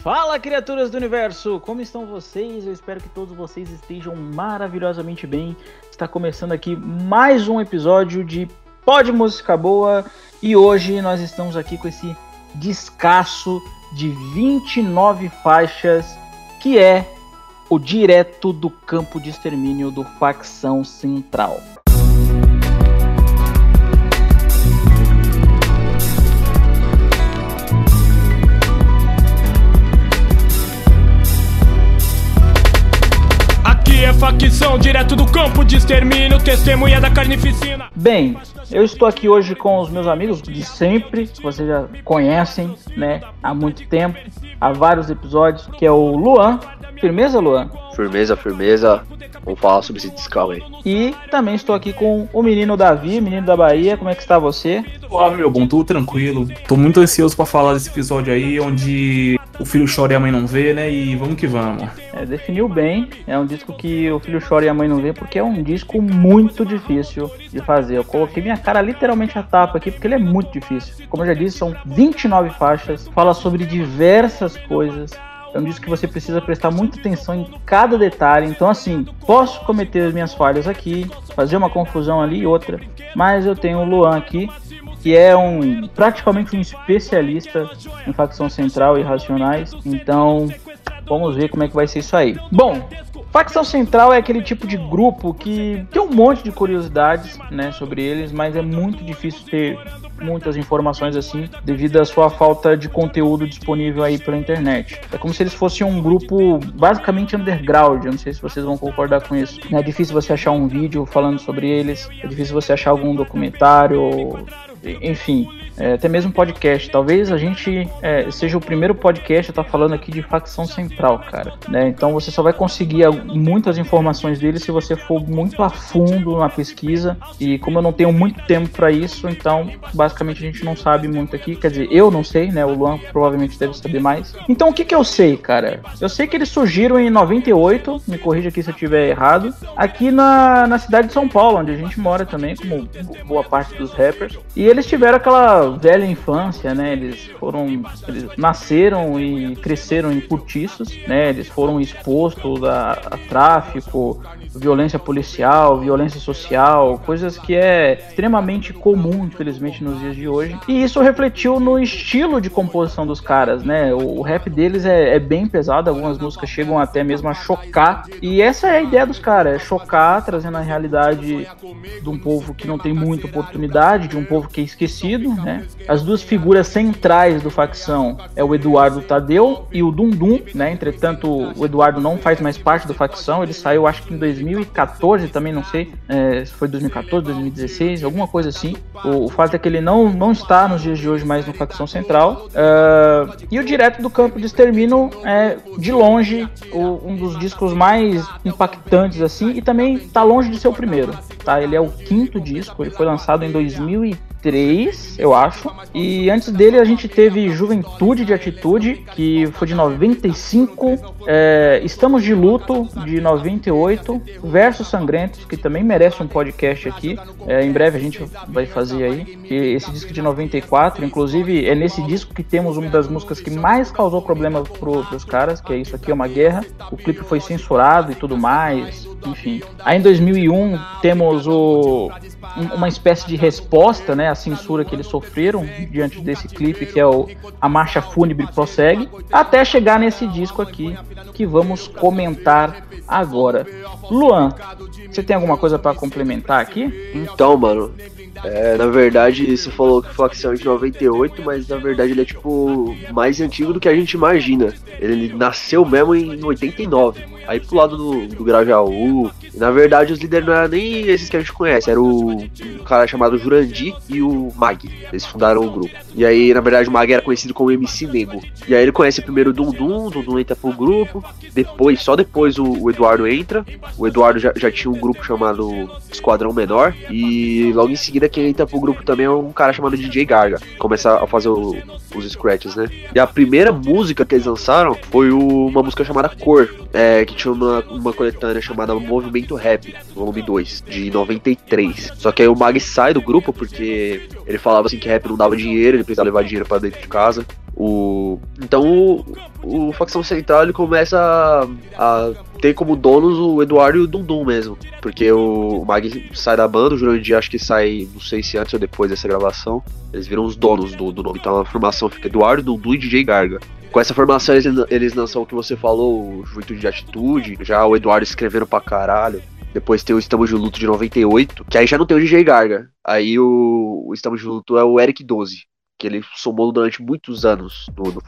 Fala, criaturas do universo! Como estão vocês? Eu espero que todos vocês estejam maravilhosamente bem. Está começando aqui mais um episódio de Pod Música Boa e hoje nós estamos aqui com esse descasso de 29 faixas que é o direto do campo de extermínio do Facção Central. Facção direto do campo de extermínio, testemunha da carnificina. Bem, eu estou aqui hoje com os meus amigos de sempre, que vocês já conhecem, né, há muito tempo, há vários episódios, que é o Luan. Firmeza, Luan? Firmeza, firmeza. Vamos falar sobre esse discal aí. E também estou aqui com o menino Davi, menino da Bahia. Como é que está você? Suave, meu bom, tudo tranquilo. Tô muito ansioso para falar desse episódio aí, onde o filho chora e a mãe não vê, né? E vamos que vamos. É, definiu bem. É um disco que o filho chora e a mãe não vê, porque é um disco muito difícil de fazer. Eu coloquei minha cara literalmente a tapa aqui, porque ele é muito difícil. Como eu já disse, são 29 faixas, fala sobre diversas coisas. É um disco que você precisa prestar muita atenção em cada detalhe. Então, assim, posso cometer as minhas falhas aqui, fazer uma confusão ali e outra, mas eu tenho o Luan aqui que é um praticamente um especialista em facção central e racionais. Então, vamos ver como é que vai ser isso aí. Bom, Facção Central é aquele tipo de grupo que tem um monte de curiosidades né, sobre eles, mas é muito difícil ter muitas informações assim, devido à sua falta de conteúdo disponível aí pela internet. É como se eles fossem um grupo basicamente underground, eu não sei se vocês vão concordar com isso. É difícil você achar um vídeo falando sobre eles, é difícil você achar algum documentário enfim, é, até mesmo podcast. Talvez a gente é, seja o primeiro podcast a estar tá falando aqui de facção central, cara. Né? Então você só vai conseguir muitas informações dele se você for muito a fundo na pesquisa. E como eu não tenho muito tempo para isso, então basicamente a gente não sabe muito aqui. Quer dizer, eu não sei, né? O Luan provavelmente deve saber mais. Então o que, que eu sei, cara? Eu sei que eles surgiram em 98, me corrija aqui se eu estiver errado, aqui na, na cidade de São Paulo, onde a gente mora também, como boa parte dos rappers. E eles tiveram aquela velha infância, né? Eles foram. Eles nasceram e cresceram em cortiços, né? Eles foram expostos a, a tráfico, violência policial, violência social, coisas que é extremamente comum, infelizmente, nos dias de hoje. E isso refletiu no estilo de composição dos caras, né? O, o rap deles é, é, bem pesado, algumas músicas chegam até mesmo a chocar. E essa é a ideia dos caras, é chocar, trazendo a realidade de um povo que não tem muita oportunidade, de um povo que é esquecido, né? As duas figuras centrais do facção é o Eduardo Tadeu e o Dundum, né? Entretanto, o Eduardo não faz mais parte do facção, ele saiu acho que em 2000 2014 também, não sei é, se foi 2014, 2016, alguma coisa assim. O, o, fato é que ele não, não está nos dias de hoje mais no facção central. Uh, e o Direto do Campo de Extermínio é, de longe, o, um dos discos mais impactantes, assim, e também está longe de ser o primeiro. Tá? Ele é o quinto disco, ele foi lançado em 2013. 3, eu acho. E antes dele a gente teve Juventude de Atitude, que foi de 95. É, Estamos de Luto, de 98. Versos Sangrentos, que também merece um podcast aqui. É, em breve a gente vai fazer aí. esse disco de 94, inclusive, é nesse disco que temos uma das músicas que mais causou problema pro, pros caras, que é Isso Aqui é uma Guerra. O clipe foi censurado e tudo mais. Enfim. Aí em 2001 temos o, uma espécie de resposta, né? A censura que eles sofreram diante desse clipe, que é o A Marcha Fúnebre Prossegue, até chegar nesse disco aqui que vamos comentar agora. Luan, você tem alguma coisa para complementar aqui? Então, mano, é, na verdade, você falou que o Facção é de 98, mas na verdade ele é tipo mais antigo do que a gente imagina. Ele nasceu mesmo em 89 aí pro lado do, do Grajaú. Na verdade, os líderes não eram nem esses que a gente conhece, era o um cara chamado Jurandi e o Mag. Eles fundaram o grupo. E aí, na verdade, o Mag era conhecido como MC Nego. E aí ele conhece primeiro o Dundum, o Dundum entra pro grupo. Depois, só depois o, o Eduardo entra. O Eduardo já, já tinha um grupo chamado Esquadrão Menor. E logo em seguida, quem entra pro grupo também é um cara chamado DJ Garga. Começa a fazer o, os scratches, né? E a primeira música que eles lançaram foi o, uma música chamada Cor, é, que tinha uma, uma coletânea chamada Movimento Rap, volume 2, de 93. Só que aí o Mag sai do grupo porque ele falava assim que rap não dava dinheiro, ele precisava levar dinheiro para dentro de casa. O, então o, o Facção Central ele começa a, a, ter como donos o Eduardo e o Dundum mesmo. Porque o, o Mag sai da banda, o Jurandir acho que sai, não sei se antes ou depois dessa gravação. Eles viram os donos do, do nome. Então a formação fica Eduardo, Dundum e DJ Garga. Com essa formação eles, eles lançam o que você falou, o Juventude de Atitude, já o Eduardo escrevendo pra caralho. Depois tem o Estamos de Luto de 98, que aí já não tem o DJ Garga. Aí o, o Estamos de Luto é o Eric 12 que ele somou durante muitos anos no, no.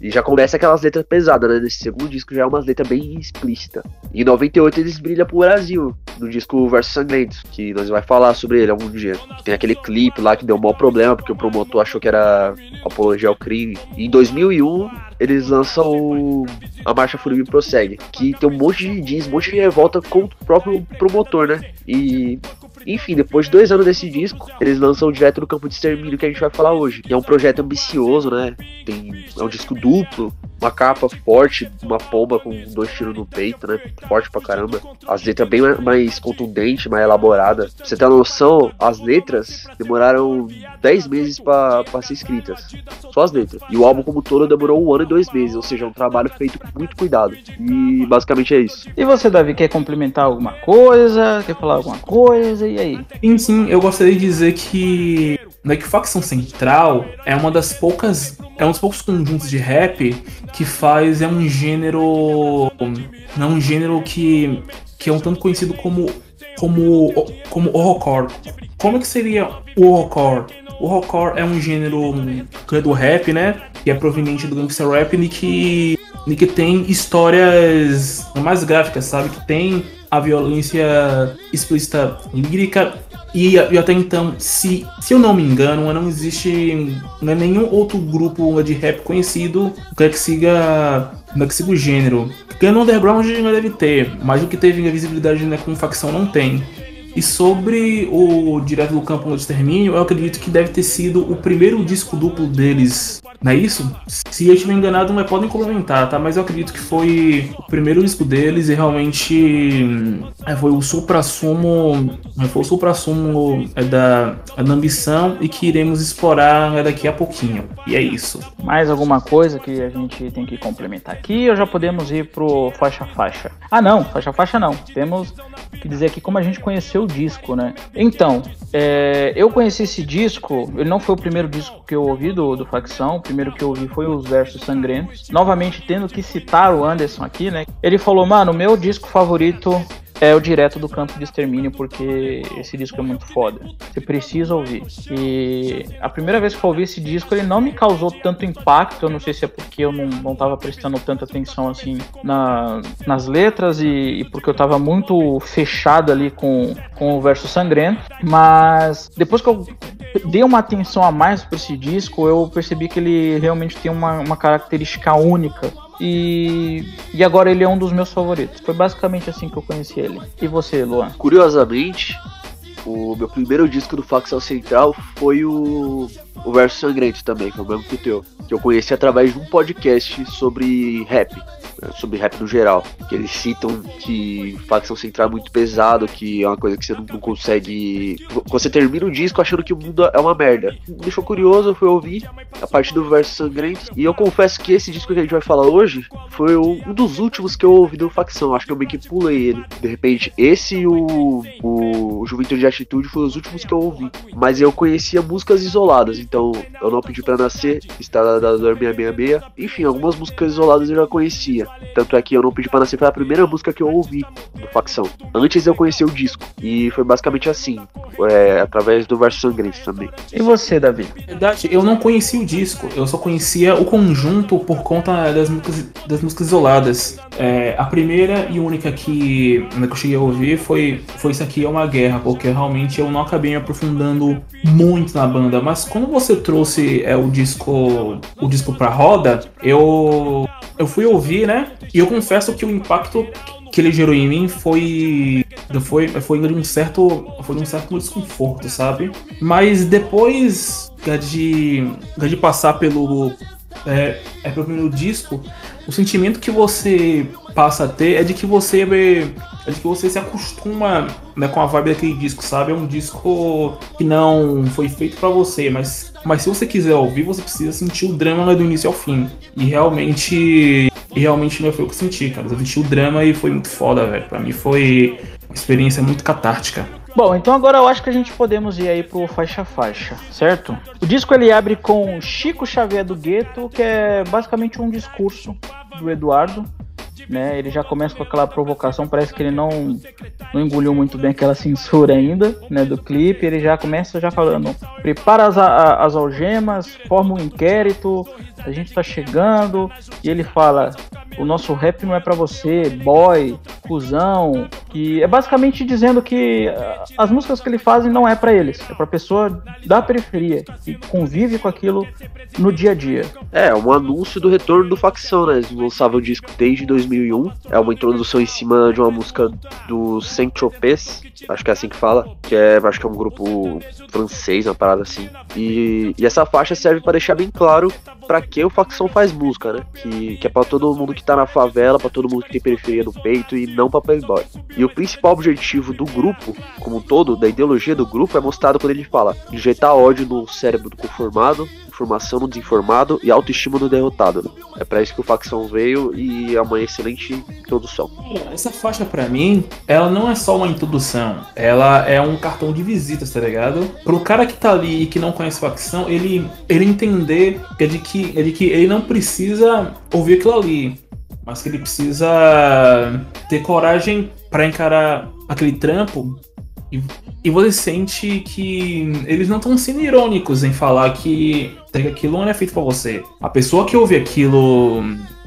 E já começa aquelas letras pesadas, né? Nesse segundo disco já é uma letra bem explícita. E em 98 eles brilham pro Brasil, no disco Verso Sangrento, que nós vai falar sobre ele algum dia. Tem aquele clipe lá que deu um maior problema, porque o promotor achou que era apologia ao crime. E em 2001 eles lançam o... a Marcha Fúria Prossegue, que tem um monte de diz, um monte de revolta com o próprio promotor, né? E enfim, depois de dois anos desse disco, eles lançam direto no campo de extermínio que a gente vai falar hoje. E é um projeto ambicioso, né? Tem, é um disco duplo, uma capa forte, uma pomba com dois tiros no peito, né? Forte pra caramba. As letras bem mais contundentes, mais elaborada. Pra você ter uma noção, as letras demoraram 10 meses para ser escritas. Só as letras. E o álbum como todo demorou um ano dois meses, ou seja, é um trabalho feito com muito cuidado. E basicamente é isso. E você, Davi, quer complementar alguma coisa? Quer falar alguma coisa? E aí? Sim, sim, eu gostaria de dizer que né, que facção central é uma das poucas é um dos poucos conjuntos de rap que faz é um gênero não é um gênero que que é um tanto conhecido como como como horrorcore como é que seria o horrorcore o horrorcore é um gênero é do rap né que é proveniente do gangster rap e que e que tem histórias mais gráficas sabe que tem a violência explícita lírica e, e, até então, se, se eu não me engano, não existe não é nenhum outro grupo de rap conhecido que siga, que siga o gênero. Porque no underground já deve ter, mas o que teve visibilidade né, com facção não tem. E sobre o Direto do Campo no Extermínio, eu acredito que deve ter sido o primeiro disco duplo deles. Não é isso? Se eu estiver enganado, mas podem complementar, tá? Mas eu acredito que foi o primeiro disco deles e realmente é, foi o supra-sumo. É, foi o supra-sumo é, da, da ambição e que iremos explorar daqui a pouquinho. E é isso. Mais alguma coisa que a gente tem que complementar aqui ou já podemos ir pro faixa-faixa? Ah, não, faixa-faixa não. Temos que dizer aqui como a gente conheceu o disco, né? Então, é, eu conheci esse disco, ele não foi o primeiro disco que eu ouvi do, do Facção, o primeiro que eu ouvi foi os Versos Sangrentos. Novamente, tendo que citar o Anderson aqui, né? Ele falou, mano, meu disco favorito é o Direto do Campo de Extermínio, porque esse disco é muito foda. Você precisa ouvir. E a primeira vez que eu ouvi esse disco, ele não me causou tanto impacto. Eu não sei se é porque eu não, não tava prestando tanta atenção assim na, nas letras e, e porque eu tava muito fechado ali com, com o verso sangrento. Mas depois que eu dei uma atenção a mais para esse disco, eu percebi que ele realmente tem uma, uma característica única e, e agora ele é um dos meus favoritos. Foi basicamente assim que eu conheci ele. E você, Luan? Curiosamente, o meu primeiro disco do Facção Central foi o, o Verso Sangrento também, que é o mesmo que o teu. Que eu conheci através de um podcast sobre rap sobre rap no geral. Que eles citam que facção central é muito pesado, que é uma coisa que você não, consegue. Você termina o disco achando que o mundo é uma merda. Me deixou curioso, fui ouvir a partir do verso sangrento. E eu confesso que esse disco que a gente vai falar hoje foi um dos últimos que eu ouvi do facção. Acho que eu meio que pulei ele. De repente, esse e o, o Juventude de Atitude foram os últimos que eu ouvi. Mas eu conhecia músicas isoladas, então eu não pedi para nascer, Estrada da Dor 666. Enfim, algumas músicas isoladas eu já conhecia. Tanto é que eu não pedi para nascer foi a primeira música que eu ouvi do Facção. Antes eu conheci o disco. E foi basicamente assim. É, através do verso sangrento também. E você, Davi? Verdade, eu não conhecia o disco, eu só conhecia o conjunto por conta das músicas, das músicas isoladas. É, a primeira e única que, né, que eu cheguei a ouvir foi, foi Isso Aqui é uma Guerra, porque realmente eu não acabei me aprofundando muito na banda. Mas quando você trouxe é, o disco o disco pra roda, eu, eu fui ouvir, né? E eu confesso que o impacto que ele gerou em mim foi foi foi de um certo foi de um certo desconforto, sabe? Mas depois de de passar pelo é, é pelo primeiro disco, o sentimento que você passa a ter é de que você é de que você se acostuma né, com a vibe daquele disco, sabe? É um disco que não foi feito para você, mas, mas se você quiser ouvir, você precisa sentir o drama do início ao fim. E realmente, realmente não foi o que eu senti, cara. Eu senti o drama e foi muito foda, velho. Pra mim foi uma experiência muito catártica. Bom, então agora eu acho que a gente podemos ir aí pro faixa faixa, certo? O disco ele abre com Chico Xavier do Gueto, que é basicamente um discurso do Eduardo, né? Ele já começa com aquela provocação, parece que ele não, não engoliu muito bem aquela censura ainda, né, do clipe. Ele já começa já falando: prepara as, as algemas, forma um inquérito, a gente tá chegando. E ele fala: o nosso rap não é para você, boy, cuzão, que é basicamente dizendo que ah, as músicas que ele fazem não é para eles, é para pessoa da periferia que convive com aquilo no dia a dia. É, um anúncio do retorno do Facção, né? Eles lançavam o disco desde 2001. É uma introdução em cima de uma música do Saint-Tropez, acho que é assim que fala, que é, acho que é um grupo francês, uma parada assim. E, e essa faixa serve para deixar bem claro para que o Facção faz música, né? Que, que é para todo mundo que tá na favela, para todo mundo que tem periferia no peito e não pra playboy. E o principal objetivo do grupo, como um todo, da ideologia do grupo, é mostrado quando ele fala injetar ódio no cérebro do conformado, informação no desinformado e autoestima no derrotado. Né? É para isso que o Facção veio e é uma excelente introdução. Essa faixa para mim, ela não é só uma introdução, ela é um cartão de visitas, tá ligado? Pro cara que tá ali e que não conhece Facção, ele, ele entender é de, que, é de que ele não precisa ouvir aquilo ali, mas que ele precisa ter coragem para encarar aquele trampo e, e você sente que eles não estão sendo irônicos em falar que, que aquilo não é feito para você. A pessoa que ouve aquilo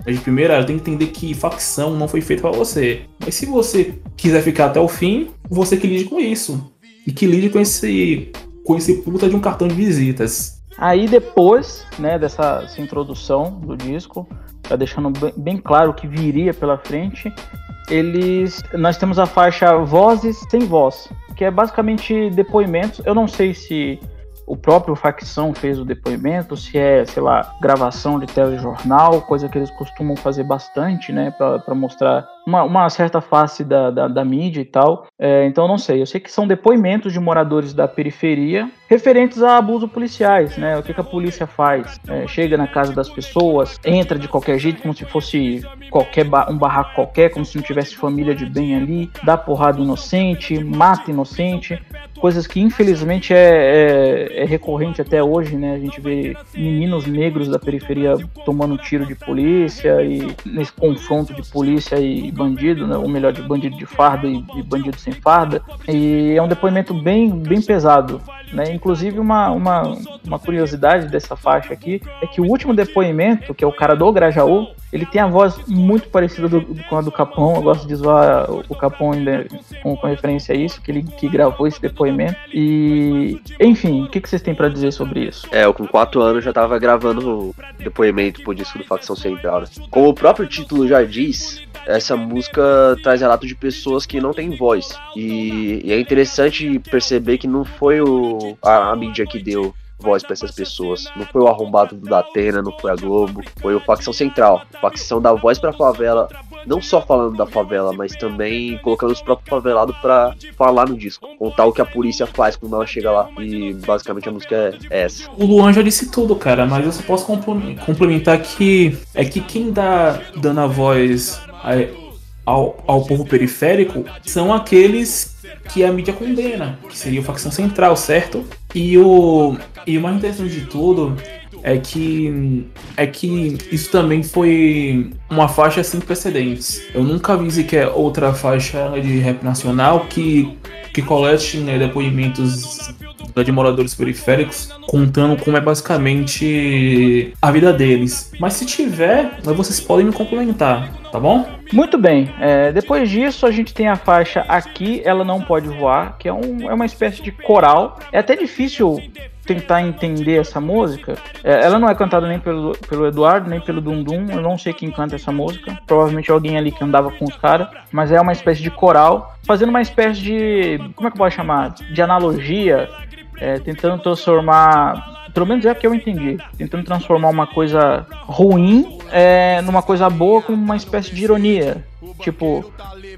de primeira, tem que entender que facção não foi feita para você. Mas se você quiser ficar até o fim, você que lide com isso. E que lide com esse com esse puta de um cartão de visitas. Aí depois, né, dessa introdução do disco, tá deixando bem, bem claro o que viria pela frente, eles nós temos a faixa Vozes sem Voz, que é basicamente depoimentos. Eu não sei se o próprio facção fez o depoimento, se é, sei lá, gravação de telejornal, coisa que eles costumam fazer bastante, né, para mostrar uma, uma, certa face da, da, da mídia e tal. É, então não sei. Eu sei que são depoimentos de moradores da periferia referentes a abusos policiais, né? O que, que a polícia faz? É, chega na casa das pessoas, entra de qualquer jeito, como se fosse qualquer ba um barraco qualquer, como se não tivesse família de bem ali, dá porrada inocente, mata inocente coisas que infelizmente é, é, é, recorrente até hoje, né? A gente vê meninos negros da periferia tomando tiro de polícia e nesse confronto de polícia e bandido, né? ou melhor, de bandido de farda e, bandido sem farda. E é um depoimento bem, bem pesado. Né? Inclusive, uma, uma, uma curiosidade dessa faixa aqui é que o último depoimento, que é o cara do Grajaú, ele tem a voz muito parecida do, com a do Capão. Eu gosto de zoar o Capão ainda com, com, referência a isso, que ele que gravou esse depoimento. E, enfim, o que, que vocês têm para dizer sobre isso? É, eu com quatro anos já tava gravando depoimento pro disco do Facção Central. Né? Como o próprio título já diz, essa música traz relato de pessoas que não têm voz. E, e é interessante perceber que não foi o, a, a mídia que deu voz para essas pessoas. Não foi o arrombado do Datena, não foi a Globo, foi o Facção Central. Facção da voz pra favela, não só falando da favela, mas também colocando os próprios favelados para falar no disco, contar o que a polícia faz quando ela chega lá. E basicamente a música é essa. O Luan já disse tudo, cara, mas eu só posso complementar que é que quem dá dando a voz ao, ao povo periférico são aqueles que a mídia condena, que seria a facção central, certo? E o, e o mais interessante de tudo é que é que isso também foi uma faixa sem precedentes. Eu nunca vi sequer outra faixa de rap nacional que que colete né, depoimentos de moradores periféricos contando como é basicamente a vida deles. Mas se tiver, vocês podem me complementar, tá bom? Muito bem. É, depois disso, a gente tem a faixa Aqui Ela Não Pode Voar, que é, um, é uma espécie de coral. É até difícil tentar entender essa música. É, ela não é cantada nem pelo, pelo Eduardo, nem pelo Dundum. Eu não sei quem canta essa música. Provavelmente alguém ali que andava com os caras. Mas é uma espécie de coral, fazendo uma espécie de. Como é que eu posso chamar? De analogia. É, tentando transformar pelo menos é o que eu entendi, tentando transformar uma coisa ruim é, numa coisa boa com uma espécie de ironia. Tipo,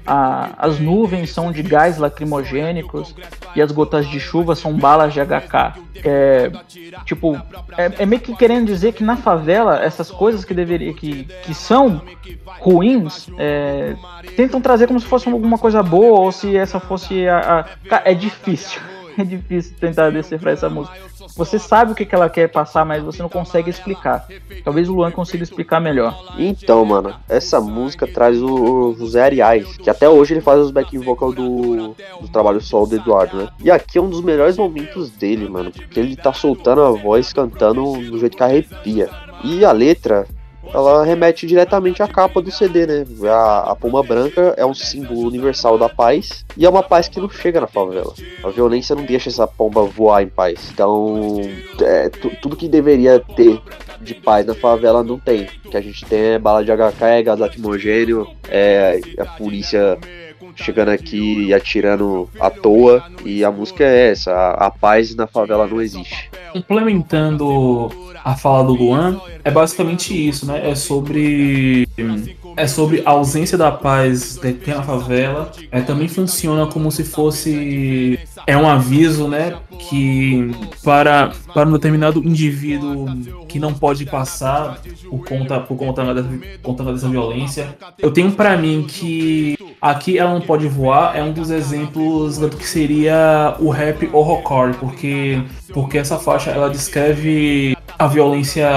a, as nuvens são de gás lacrimogênicos e as gotas de chuva são balas de HK. É, tipo, é, é, meio que querendo dizer que na favela essas coisas que deveria que, que são ruins é, tentam trazer como se fosse alguma coisa boa ou se essa fosse a, a é difícil é difícil tentar decifrar essa música. Você sabe o que, ela quer passar, mas você não consegue explicar. Talvez o Luan consiga explicar melhor. Então, mano, essa música traz o José Arias, que até hoje ele faz os backing vocal do, do trabalho solo do Eduardo, né? E aqui é um dos melhores momentos dele, mano, porque ele tá soltando a voz, cantando do jeito que arrepia. E a letra ela remete diretamente à capa do CD, né? A, a pomba branca é um símbolo universal da paz e é uma paz que não chega na favela. A violência não deixa essa pomba voar em paz. Então, é, tudo que deveria ter de paz na favela não tem. O que a gente tem é bala de HK, é gás lacrimogênio, é a polícia chegando aqui e atirando à toa. E a música é essa: a, a paz na favela não existe. Complementando a fala do Luan, é basicamente isso, né? É sobre é sobre a ausência da paz daqui na favela. É, também funciona como se fosse é um aviso, né, que para para um determinado indivíduo que não pode passar por conta por conta dessa, conta dessa violência. Eu tenho para mim que aqui ela não pode voar é um dos exemplos do que seria o rap horrorcore, porque porque essa faixa ela descreve a violência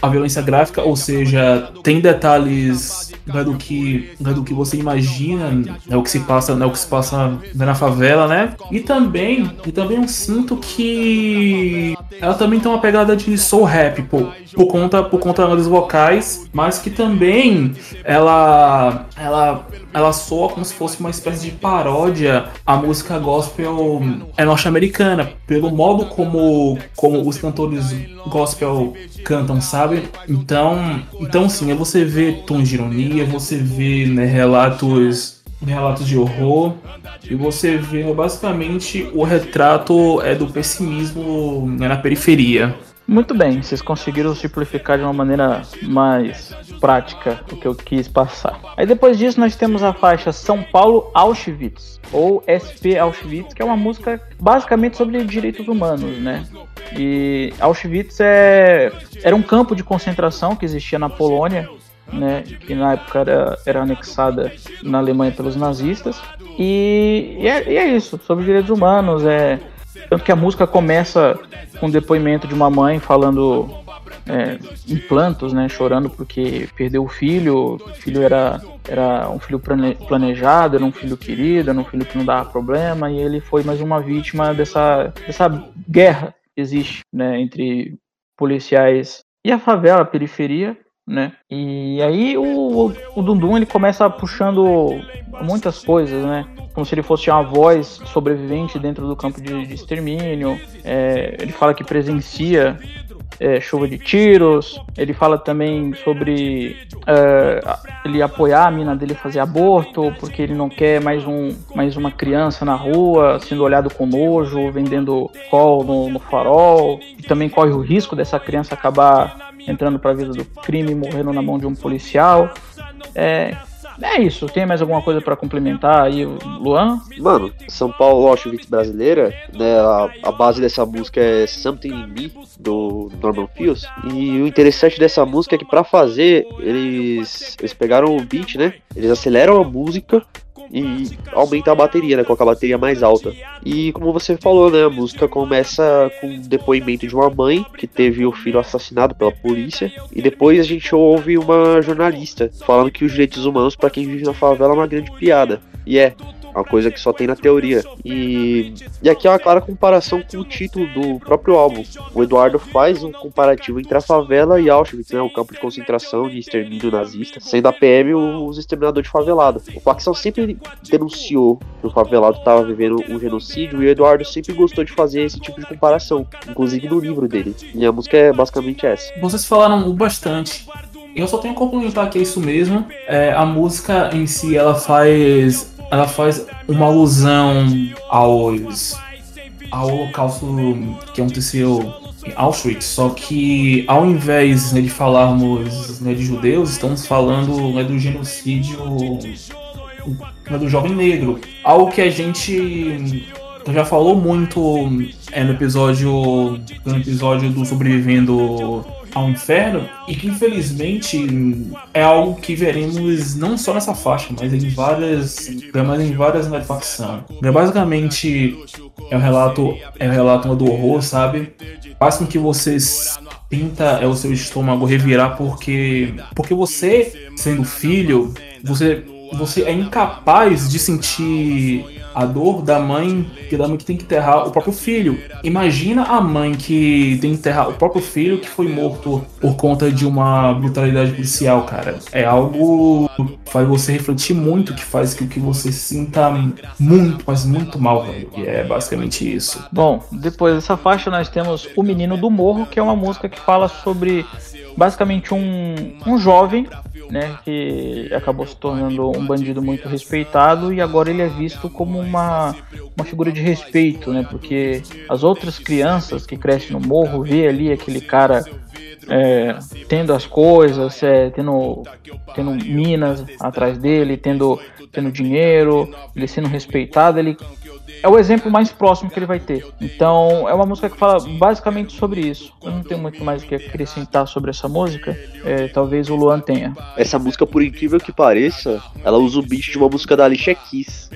a violência gráfica, ou seja, tem detalhes né, do que né, do que você imagina, é o que se passa, né, o que se passa na favela, né? E também, e também eu sinto que ela também tem uma pegada de soul rap, por, por conta por conta dos vocais, mas que também ela ela ela soa como se fosse uma espécie de paródia à música gospel é norte-americana, pelo modo como como os cantores gospel cantam, sabe? Então, então sim, é você vê tons de ironia, você vê né, relatos relatos de horror e você vê basicamente o retrato é do pessimismo né, na periferia. Muito bem, vocês conseguiram simplificar de uma maneira mais prática o que eu quis passar. Aí depois disso nós temos a faixa São Paulo Auschwitz, ou SP Auschwitz, que é uma música basicamente sobre direitos humanos, né? E Auschwitz é, era um campo de concentração que existia na Polônia, né, que na época era, era anexada na Alemanha pelos nazistas. E, e, é, e é isso, sobre direitos humanos, é tanto que a música começa com o depoimento de uma mãe falando é, em plantos, né, chorando porque perdeu o filho. O filho era, era um filho planejado, era um filho querido, era um filho que não dava problema, e ele foi mais uma vítima dessa, dessa guerra que existe né, entre policiais e a favela, a periferia, né? E aí o, o Dundum ele começa puxando muitas coisas, né? Como se ele fosse uma voz sobrevivente dentro do campo de, de extermínio. É, ele fala que presencia é, chuva de tiros. Ele fala também sobre é, ele apoiar a mina dele fazer aborto, porque ele não quer mais, um, mais uma criança na rua sendo olhado com nojo, vendendo col no, no farol. E também corre o risco dessa criança acabar entrando para a vida do crime, morrendo na mão de um policial. É, é isso. Tem mais alguma coisa para complementar aí, Luan? Mano, São Paulo Auschwitz brasileira, né? A, a, base dessa música é Something in Me do Norman Fields. E o interessante dessa música é que para fazer eles eles pegaram o beat, né? Eles aceleram a música e aumenta a bateria, né? Coloca a bateria mais alta. E como você falou, né? A música começa com um depoimento de uma mãe que teve o filho assassinado pela polícia. E depois a gente ouve uma jornalista falando que os direitos humanos para quem vive na favela é uma grande piada. E é, uma coisa que só tem na teoria. E, e aqui é uma clara comparação com o título do próprio álbum. O Eduardo faz um comparativo entre a favela e Auschwitz, né, o campo de concentração de extermínio nazista, sendo a PM os exterminadores de favelado. O facção sempre denunciou que o favelado estava vivendo um genocídio e o Eduardo sempre gostou de fazer esse tipo de comparação, inclusive no livro dele. E a música é basicamente essa. Vocês falaram bastante eu só tenho que complementar que é isso mesmo. É, a música em si ela faz ela faz uma alusão aos ao holocausto que aconteceu Auschwitz, só que ao invés né, de falarmos né, de judeus, estamos falando né, do genocídio né, do jovem negro. Algo que a gente já falou muito é, no episódio no episódio do Sobrevivendo ao Inferno e que infelizmente é algo que veremos não só nessa faixa, mas em várias, mas em várias na facção. É basicamente é o relato é o relato do horror, sabe? Faz com que você pinta é o seu estômago revirar porque porque você sendo filho você você é incapaz de sentir a dor da mãe, que da mãe que tem que enterrar o próprio filho. Imagina a mãe que tem que enterrar o próprio filho que foi morto por conta de uma brutalidade policial, cara. É algo que faz você refletir muito, que faz com que você sinta muito, mas muito mal, velho. E é basicamente isso. Bom, depois dessa faixa nós temos O Menino do Morro, que é uma música que fala sobre basicamente um, um jovem né, que acabou se tornando um bandido muito respeitado e agora ele é visto como uma, uma figura de respeito, né, porque as outras crianças que crescem no morro vê ali aquele cara é, tendo as coisas, é, tendo, tendo minas atrás dele, tendo, tendo dinheiro, ele sendo respeitado, ele é o exemplo mais próximo que ele vai ter. Então, é uma música que fala basicamente sobre isso. Eu não tenho muito mais o que acrescentar sobre essa música. É, talvez o Luan tenha. Essa música, por incrível que pareça, ela usa o beat de uma música da Alicia Keys,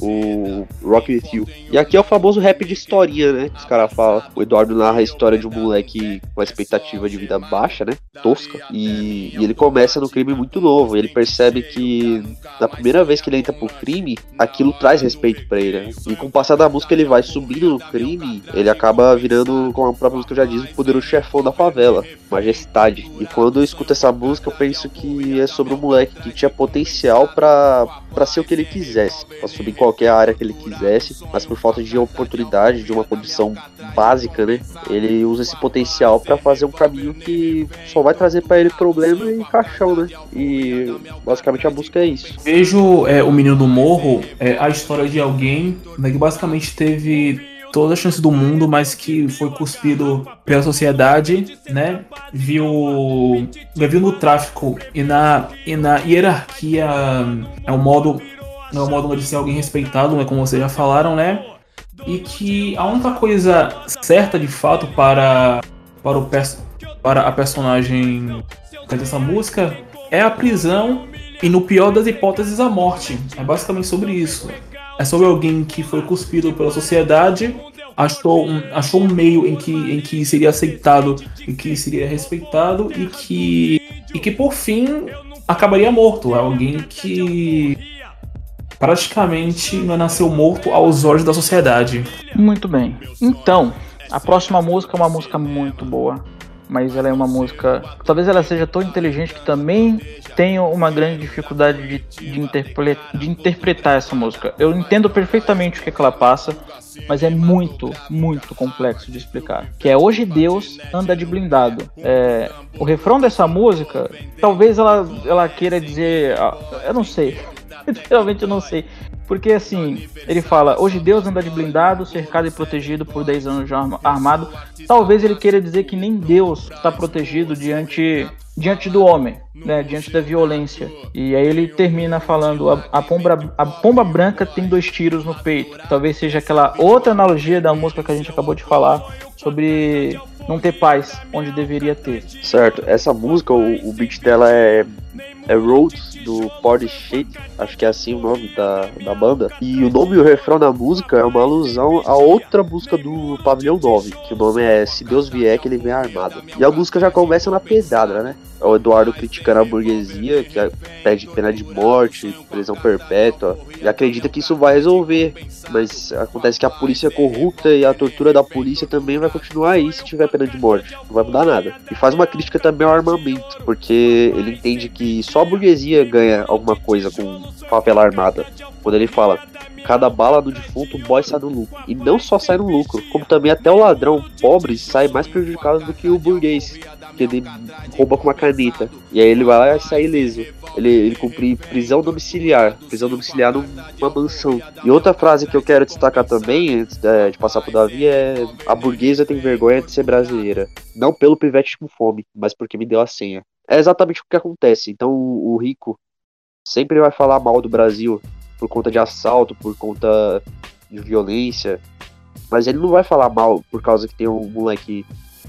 o Rock With You. E aqui é o famoso rap de historinha, né? Que os caras falam. O Eduardo narra a história de um moleque com a expectativa de vida baixa, né? Tosca. E, e ele começa no crime muito novo. Ele percebe que na primeira vez que ele entra pro crime, aquilo traz respeito para ele. Né? E com o passar da música ele vai subindo no crime, ele acaba virando, como a própria música já diz, o poderoso chefão da favela, majestade. E quando eu escuto essa música, eu penso que é sobre um moleque que tinha potencial para ser o que ele quisesse, pra subir em qualquer área que ele quisesse, mas por falta de oportunidade, de uma condição básica, né? Ele usa esse potencial para fazer um caminho que só vai trazer para ele problema e caixão, né? E basicamente a música é isso. Vejo é, o Menino do Morro, é, a história de alguém né, que basicamente teve toda a chance do mundo, mas que foi cuspido pela sociedade, né? Viu, viu no tráfico e na, e na hierarquia é um modo é um modo de ser alguém respeitado, né? Como vocês já falaram, né? E que a única coisa certa de fato para para o para a personagem dessa música é a prisão e no pior das hipóteses a morte. É basicamente sobre isso. É sobre alguém que foi cuspido pela sociedade, achou um, achou um meio em que, em que seria aceitado e que seria respeitado e que, e que por fim acabaria morto. É alguém que praticamente nasceu morto aos olhos da sociedade. Muito bem. Então, a próxima música é uma música muito boa mas ela é uma música. Talvez ela seja tão inteligente que também tenha uma grande dificuldade de, de, interpre, de interpretar essa música. Eu entendo perfeitamente o que, é que ela passa, mas é muito, muito complexo de explicar. Que é Hoje Deus anda de blindado. É, o refrão dessa música, talvez ela, ela queira dizer. Ah, eu não sei. Realmente eu não sei. Porque assim, ele fala: hoje Deus anda de blindado, cercado e protegido por 10 anos de armado. Talvez ele queira dizer que nem Deus está protegido diante, diante do homem, né, diante da violência. E aí ele termina falando: a, a, pomba, a pomba branca tem dois tiros no peito. Talvez seja aquela outra analogia da música que a gente acabou de falar sobre não ter paz onde deveria ter. Certo, essa música, o, o beat dela é é Roads do Party Shade, acho que é assim o nome da, da banda. E o nome e o refrão da música é uma alusão a outra música do Pavilhão 9, que o nome é Se Deus Vier, que ele vem armado. E a música já começa na pedrada, né? É o Eduardo criticando a burguesia, que pede pena de morte, prisão perpétua, e acredita que isso vai resolver. Mas acontece que a polícia é corrupta e a tortura da polícia também vai continuar aí se tiver pena de morte. Não vai mudar nada. E faz uma crítica também ao armamento, porque ele entende que só a burguesia ganha alguma coisa com papel armada. Quando ele fala, cada bala do defunto, o boy sai no lucro. E não só sai no lucro, como também até o ladrão pobre sai mais prejudicado do que o burguês. Porque ele rouba com uma caneta. E aí ele vai lá e sai ileso. Ele, ele cumpre prisão domiciliar. Prisão domiciliar numa mansão. E outra frase que eu quero destacar também, antes de, de passar pro Davi, é a burguesa tem vergonha de ser brasileira. Não pelo pivete com fome, mas porque me deu a senha. É exatamente o que acontece. Então o, o rico sempre vai falar mal do Brasil por conta de assalto, por conta de violência. Mas ele não vai falar mal por causa que tem um moleque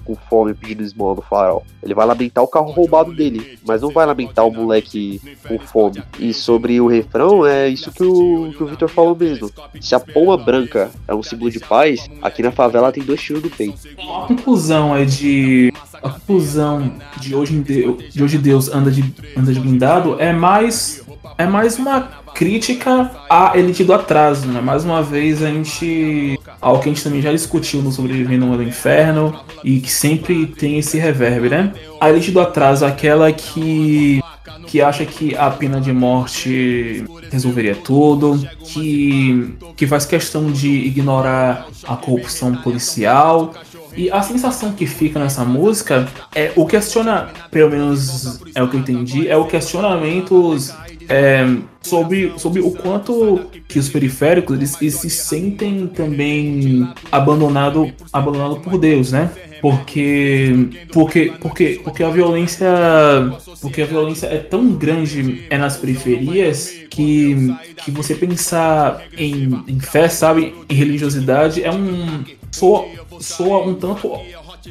com fome pedindo esmola no farol. Ele vai lamentar o carro roubado dele, mas não vai lamentar o moleque com fome. E sobre o refrão, é isso que o, que o Victor falou mesmo. Se a pomba branca é um símbolo de paz, aqui na favela tem dois tiros no peito. A conclusão é de. A conclusão de hoje, Deus, de hoje Deus anda de, anda de blindado é mais. É mais uma crítica à elite do atraso, né? Mais uma vez a gente. Algo que a gente também já discutiu no Sobrevivendo no Inferno e que sempre tem esse reverb, né? A elite do atraso aquela que que acha que a pena de morte resolveria tudo, que, que faz questão de ignorar a corrupção policial. E a sensação que fica nessa música é o questiona, pelo menos é o que eu entendi, é o questionamentos é, sobre, sobre o quanto que os periféricos eles, eles se sentem também abandonados abandonado por Deus, né? Porque, porque, porque, porque a violência, porque a violência é tão grande é nas periferias que, que você pensar em, em fé, sabe, em religiosidade é um soa, soa um tanto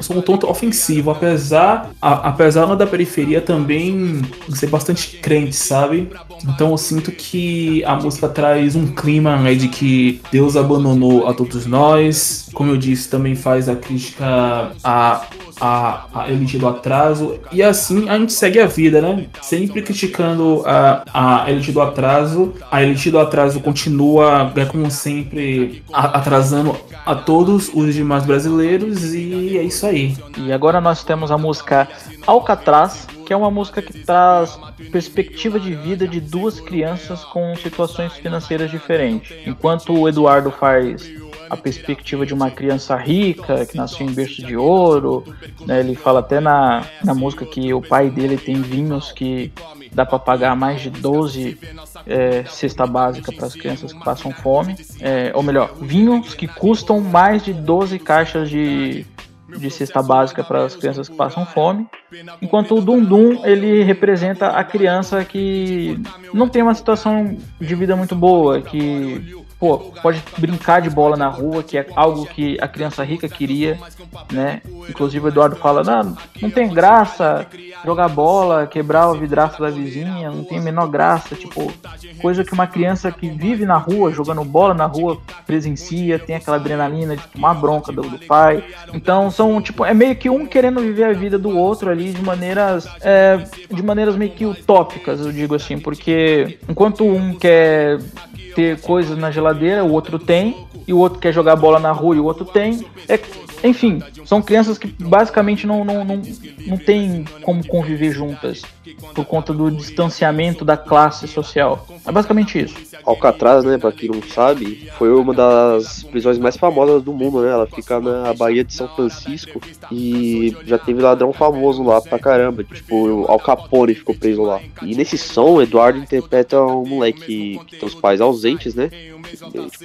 são um tanto ofensivo, apesar, a, apesar da periferia também ser bastante crente, sabe? Então eu sinto que a música traz um clima né, de que Deus abandonou a todos nós. Como eu disse, também faz a crítica a a, a elite do atraso. E assim a gente segue a vida, né? Sempre criticando a, a elite do atraso. A elite do atraso continua, é como sempre, atrasando a todos os demais brasileiros. E é isso aí. E agora nós temos a música Alcatraz, que é uma música que traz perspectiva de vida de duas crianças com situações financeiras diferentes. Enquanto o Eduardo faz a perspectiva de uma criança rica que nasceu em berço de ouro. Né? Ele fala até na, na música que o pai dele tem vinhos que dá para pagar mais de 12 é, cesta básica para as crianças que passam fome. É, ou melhor, vinhos que custam mais de 12 caixas de, de cesta básica para as crianças que passam fome. Enquanto o Dundum, ele representa a criança que não tem uma situação de vida muito boa, que pô, pode brincar de bola na rua, que é algo que a criança rica queria, né? Inclusive o Eduardo fala, não, não tem graça jogar bola, quebrar o vidraço da vizinha, não tem a menor graça, tipo, coisa que uma criança que vive na rua, jogando bola na rua, presencia, tem aquela adrenalina de tomar bronca do, do pai. Então são, tipo, é meio que um querendo viver a vida do outro ali de maneiras, é, de maneiras meio que utópicas, eu digo assim, porque enquanto um quer ter coisas na geladeira, o outro tem, e o outro quer jogar bola na rua e o outro tem. É, enfim, são crianças que basicamente não, não, não, não tem como conviver juntas por conta do distanciamento da classe social. É basicamente isso. Alcatraz, né, pra quem não sabe, foi uma das prisões mais famosas do mundo, né? Ela fica na Baía de São Francisco e já teve ladrão famoso lá pra caramba. Tipo, Al Capone ficou preso lá. E nesse som, Eduardo interpreta um moleque que tem os pais ausentes, né?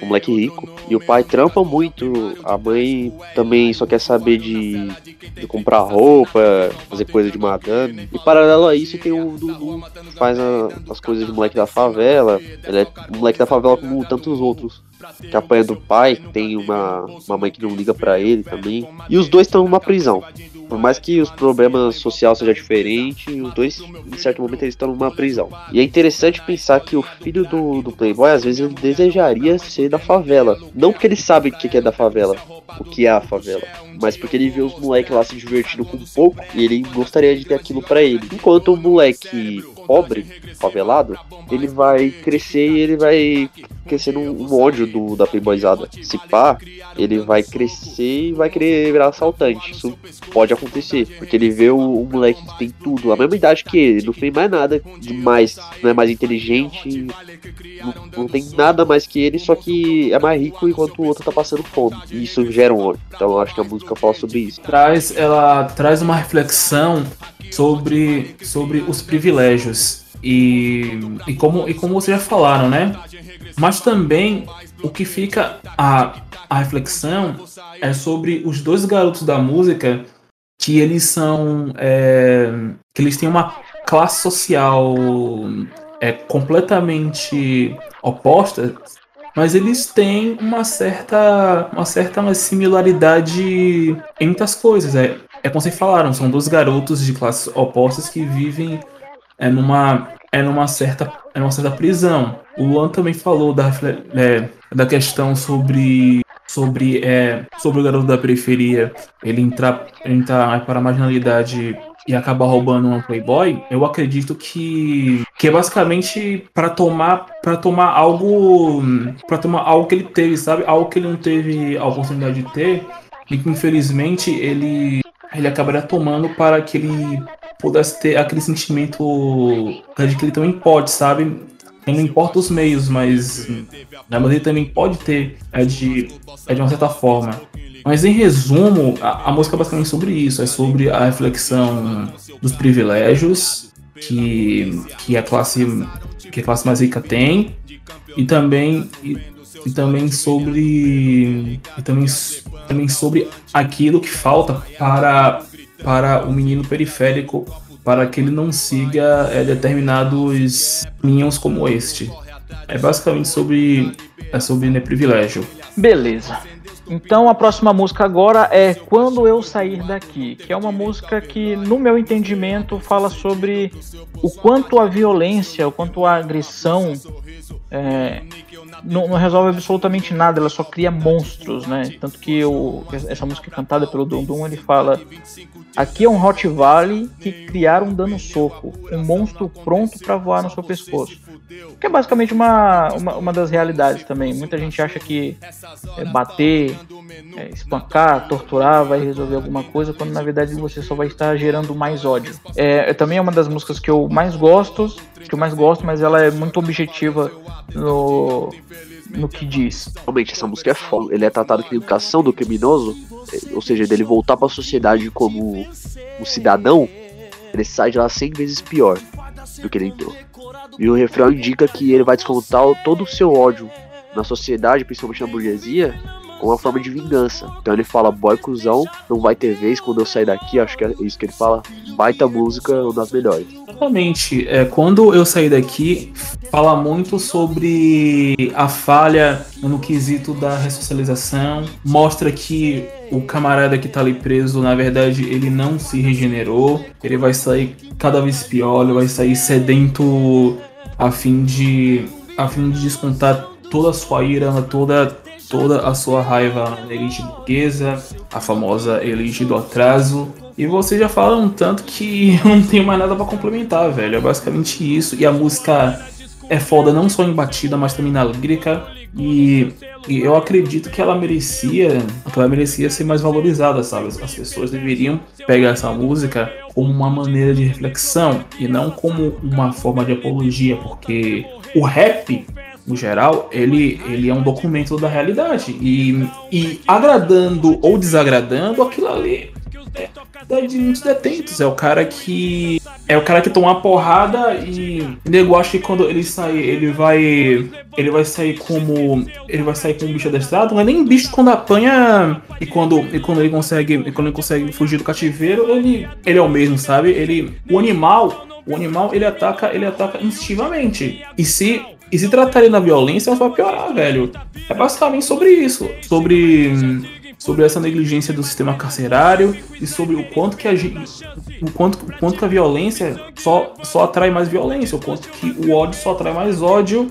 Um moleque rico. E o pai trampa muito. A mãe também só quer saber de, de comprar roupa, fazer coisa de madame. E paralelo a isso tem o Dudu, que faz a, as coisas de moleque da favela. Ele é moleque da favela como tantos outros. Que apanha do pai, tem uma, uma mãe que não liga para ele também. E os dois estão numa prisão. Por mais que os problemas sociais sejam diferentes, os dois, em certo momento, eles estão numa prisão. E é interessante pensar que o filho do, do Playboy, às vezes, ele desejaria ser da favela. Não porque ele sabe o que é da favela, o que é a favela, mas porque ele vê os moleques lá se divertindo com pouco e ele gostaria de ter aquilo para ele. Enquanto o moleque pobre, favelado, ele vai crescer e ele vai crescer um ódio do, da playboyzada. Se pá, ele vai crescer e vai querer virar assaltante. Isso pode acontecer, porque ele vê o, o moleque que tem tudo, a mesma idade que ele, não fez mais nada demais, não é mais inteligente, não, não tem nada mais que ele, só que é mais rico enquanto o outro tá passando fome. E isso gera um ódio. Então eu acho que a música fala sobre isso. Traz, ela traz uma reflexão sobre, sobre os privilégios. E, e, como, e como vocês já falaram, né? Mas também o que fica a, a reflexão é sobre os dois garotos da música que eles são. É, que eles têm uma classe social é, completamente oposta, mas eles têm uma certa, uma certa similaridade entre as coisas. É, é como vocês falaram, são dois garotos de classes opostas que vivem é, numa, é numa, certa, é numa certa prisão. O Luan também falou da, é, da questão sobre sobre, é, sobre o garoto da periferia ele entrar, entrar para a marginalidade e acabar roubando uma Playboy, eu acredito que, que é basicamente para tomar para tomar algo para tomar algo que ele teve, sabe? Algo que ele não teve a oportunidade de ter e que infelizmente ele ele acabaria tomando para que ele pudesse ter aquele sentimento de que ele também pode, sabe? Não importa os meios, mas, mas ele também pode ter é de, é de uma certa forma. Mas em resumo, a, a música é basicamente sobre isso, é sobre a reflexão dos privilégios que, que a classe que a classe mais rica tem e também e, e também sobre e também, também sobre aquilo que falta para para o menino periférico para que ele não siga é, determinados caminhos como este. É basicamente sobre é sobre né, privilégio. Beleza. Então a próxima música agora é Quando Eu Sair Daqui, que é uma música que, no meu entendimento, fala sobre o quanto a violência, o quanto a agressão é, não, não, resolve absolutamente nada, ela só cria monstros, né? Tanto que o, essa música é cantada pelo Dum Dum, ele fala Aqui é um Hot Valley que criaram dando soco, um monstro pronto para voar no seu pescoço. Que é basicamente uma, uma, uma, das realidades também. Muita gente acha que é, bater, é, espancar, torturar vai resolver alguma coisa, quando na verdade você só vai estar gerando mais ódio. É também é uma das músicas que eu mais gosto, que eu mais gosto, mas ela é muito objetiva no, no que diz. Realmente, essa música é foda. Ele é tratado que educação do criminoso, ou seja, dele voltar para a sociedade como um cidadão, ele sai de lá 100 vezes pior do que ele entrou. E o refrão indica que ele vai descontar todo o seu ódio na sociedade, principalmente na burguesia, como uma forma de vingança. Então ele fala, boy cuzão, não vai ter vez quando eu sair daqui, acho que é isso que ele fala, baita música, uma das melhores. Exatamente. É, quando eu sair daqui, fala muito sobre a falha no quesito da ressocialização, mostra que o camarada que tá ali preso, na verdade, ele não se regenerou, ele vai sair cada vez pior, ele vai sair sedento a fim de a fim de descontar toda a sua ira, toda toda a sua raiva na elite burguesa, a famosa elite do atraso. E vocês já falam tanto que eu não tenho mais nada para complementar, velho. É basicamente isso. E a música é foda não só em batida, mas também na lírica. E, e, eu acredito que ela merecia, que ela merecia ser mais valorizada, sabe? As pessoas deveriam pegar essa música como uma maneira de reflexão e não como uma forma de apologia, porque o rap no geral, ele, ele é um documento da realidade. E, e agradando ou desagradando, aquilo ali é da de muitos detentos. É o cara que. É o cara que toma uma porrada e nego acha que quando ele sair, ele vai. Ele vai sair como. Ele vai sair como bicho adestrado. Não é nem bicho quando apanha e quando, e quando ele consegue. Quando ele consegue fugir do cativeiro, ele, ele é o mesmo, sabe? Ele. O animal. O animal ele ataca, ele ataca instintivamente. E se e se tratarem da violência, só vai piorar, velho. É basicamente sobre isso. Sobre, sobre essa negligência do sistema carcerário e sobre o quanto que a, o quanto, o quanto que a violência só, só atrai mais violência, o quanto que o ódio só atrai mais ódio.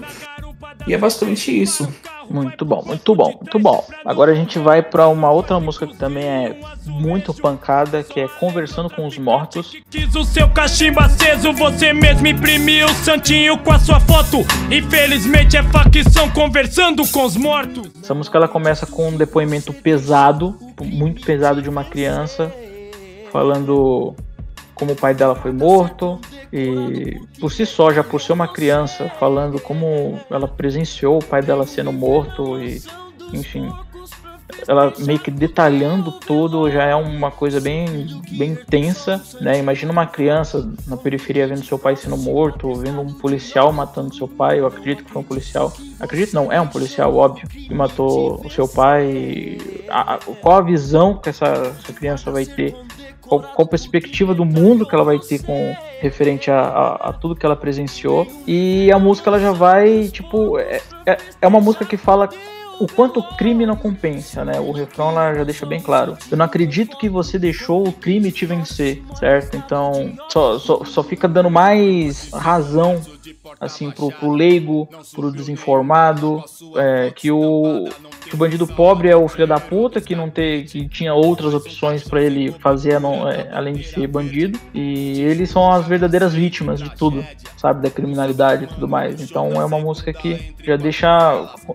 E é basicamente isso. Muito bom, muito bom, muito bom. Agora a gente vai para uma outra música que também é muito pancada, que é Conversando com os Mortos. Diz o seu cachimbo aceso, você mesmo imprimiu o santinho com a sua foto. Infelizmente é facção conversando com os mortos. Essa música ela começa com um depoimento pesado, muito pesado de uma criança, falando como o pai dela foi morto e por si só já por ser uma criança falando como ela presenciou o pai dela sendo morto e enfim ela meio que detalhando tudo já é uma coisa bem bem tensa, né? Imagina uma criança na periferia vendo seu pai sendo morto, vendo um policial matando seu pai. Eu acredito que foi um policial. Acredito não, é um policial, óbvio, que matou o seu pai. A, a, qual a visão que essa, essa criança vai ter qual, qual perspectiva do mundo que ela vai ter com referente a, a, a, tudo que ela presenciou. E a música ela já vai, tipo, é, é, é uma música que fala o quanto o crime não compensa, né? O refrão lá já deixa bem claro. Eu não acredito que você deixou o crime te vencer, certo? Então só, só, só fica dando mais razão assim pro, pro leigo, pro desinformado, é, que o que o bandido pobre é o filho da puta que não tem que tinha outras opções para ele fazer não, é, além de ser bandido e eles são as verdadeiras vítimas de tudo, sabe, da criminalidade e tudo mais. Então é uma música que já deixa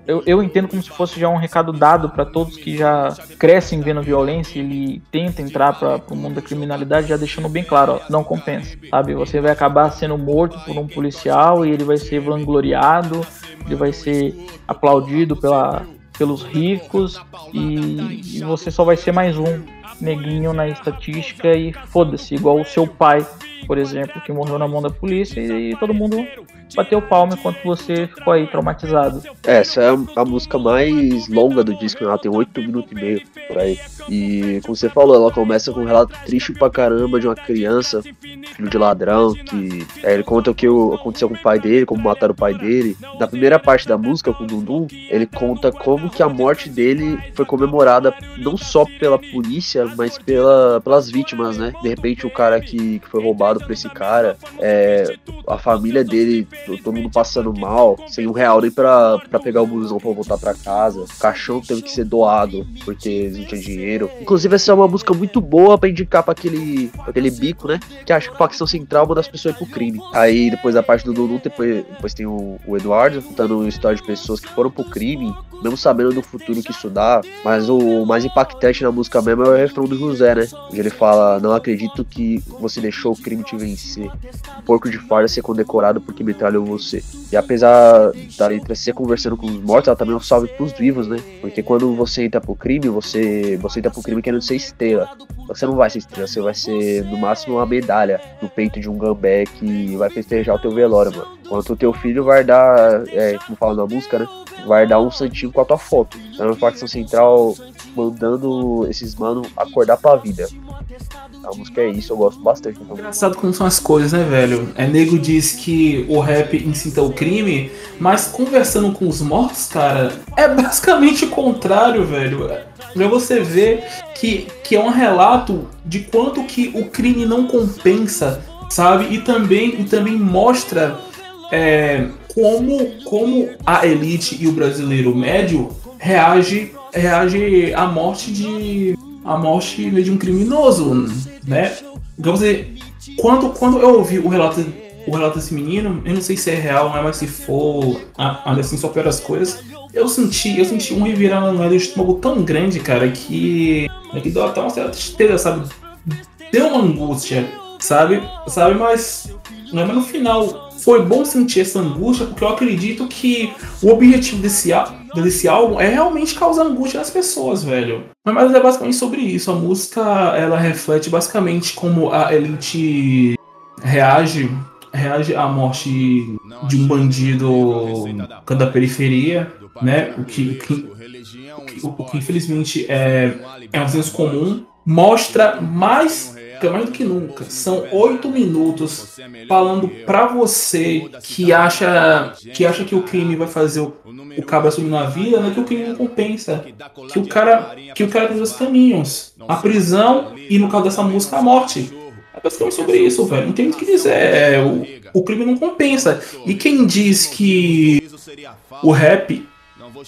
eu, eu entendo como se fosse já um recado dado para todos que já crescem vendo violência e tenta entrar para o mundo da criminalidade, já deixando bem claro, ó, não compensa, sabe? Você vai acabar sendo morto por um policial e ele vai ser vangloriado, ele vai ser aplaudido pela pelos ricos e, e você só vai ser mais um neguinho na estatística e foda-se, igual o seu pai, por exemplo, que morreu na mão da polícia e, todo mundo bateu palma enquanto você ficou aí traumatizado. Essa é a música mais longa do disco, ela tem 8 minutos e meio por aí. E como você falou, ela começa com um relato triste pra caramba de uma criança, filho de ladrão, que é, ele conta o que aconteceu com o pai dele, como mataram o pai dele. Na primeira parte da música, com o Dundum, ele conta como que a morte dele foi comemorada não só pela polícia, mas pela, pelas vítimas, né? De repente o cara que, que foi roubado por esse cara, é, a família dele todo mundo passando mal, sem um real nem pra, pra pegar o busão pra voltar pra casa. O caixão teve que ser doado, porque não tinha dinheiro. Inclusive, essa é uma música muito boa pra indicar pra aquele, pra aquele bico, né? Que acha que facção central é uma das pessoas pro crime. Aí, depois da parte do Dudu, depois, depois tem o, o Eduardo contando história de pessoas que foram pro crime, mesmo sabendo do futuro que isso dá. Mas o mais impactante na música mesmo é o refrão do José, né? Onde ele fala: Não acredito que você deixou o crime te vencer. Um porco de farda ser condecorado porque me metralhou você. E apesar da letra ser conversando com os mortos, ela também é um salve pros vivos, né? Porque quando você entra pro crime, você, você entra pro crime querendo ser estrela. Você não vai ser estrela, você vai ser no máximo uma medalha no peito de um gambé que vai festejar o teu velório, mano. Enquanto o teu filho vai dar, é, como fala na música, né? Vai dar um santinho com a tua foto. Então, a facção central mandando esses manos acordar pra vida. A música é isso, eu gosto bastante. Então. Engraçado como são as coisas, né, velho? É nego diz que o rap incita o crime, mas conversando com os mortos, cara, é basicamente o contrário, velho. Pra você ver que, que é um relato de quanto que o crime não compensa, sabe? E também, e também mostra é, como, como a elite e o brasileiro médio reage, reage à morte de a morte de um criminoso, né? Vamos dizer, quando, quando eu ouvi o relato, o relato desse menino, eu não sei se é real, mas se for, ainda assim só pior as coisas, eu senti, eu senti um revirar de estômago tão grande, cara, que, que deu até uma certa tristeza, sabe? Deu uma angústia, sabe? Sabe, mas, mas no final foi bom sentir essa angústia, porque eu acredito que o objetivo desse, desse álbum é realmente causar angústia nas pessoas, velho. Mas é basicamente sobre isso. A música, ela reflete basicamente como a elite reage reage à morte de um bandido da periferia, né? O que, o que, o que, o que infelizmente é, é um senso comum. Mostra mais mais do que nunca. São oito minutos falando para você que acha que acha que o crime vai fazer o, o cabo assumir na vida, né? Que o crime não compensa. Que o cara que o cara tem dois caminhos: a prisão e no caso dessa música a morte. Basicamente sobre isso, velho. Não tem o que dizer. É, o, o crime não compensa. E quem diz que o rap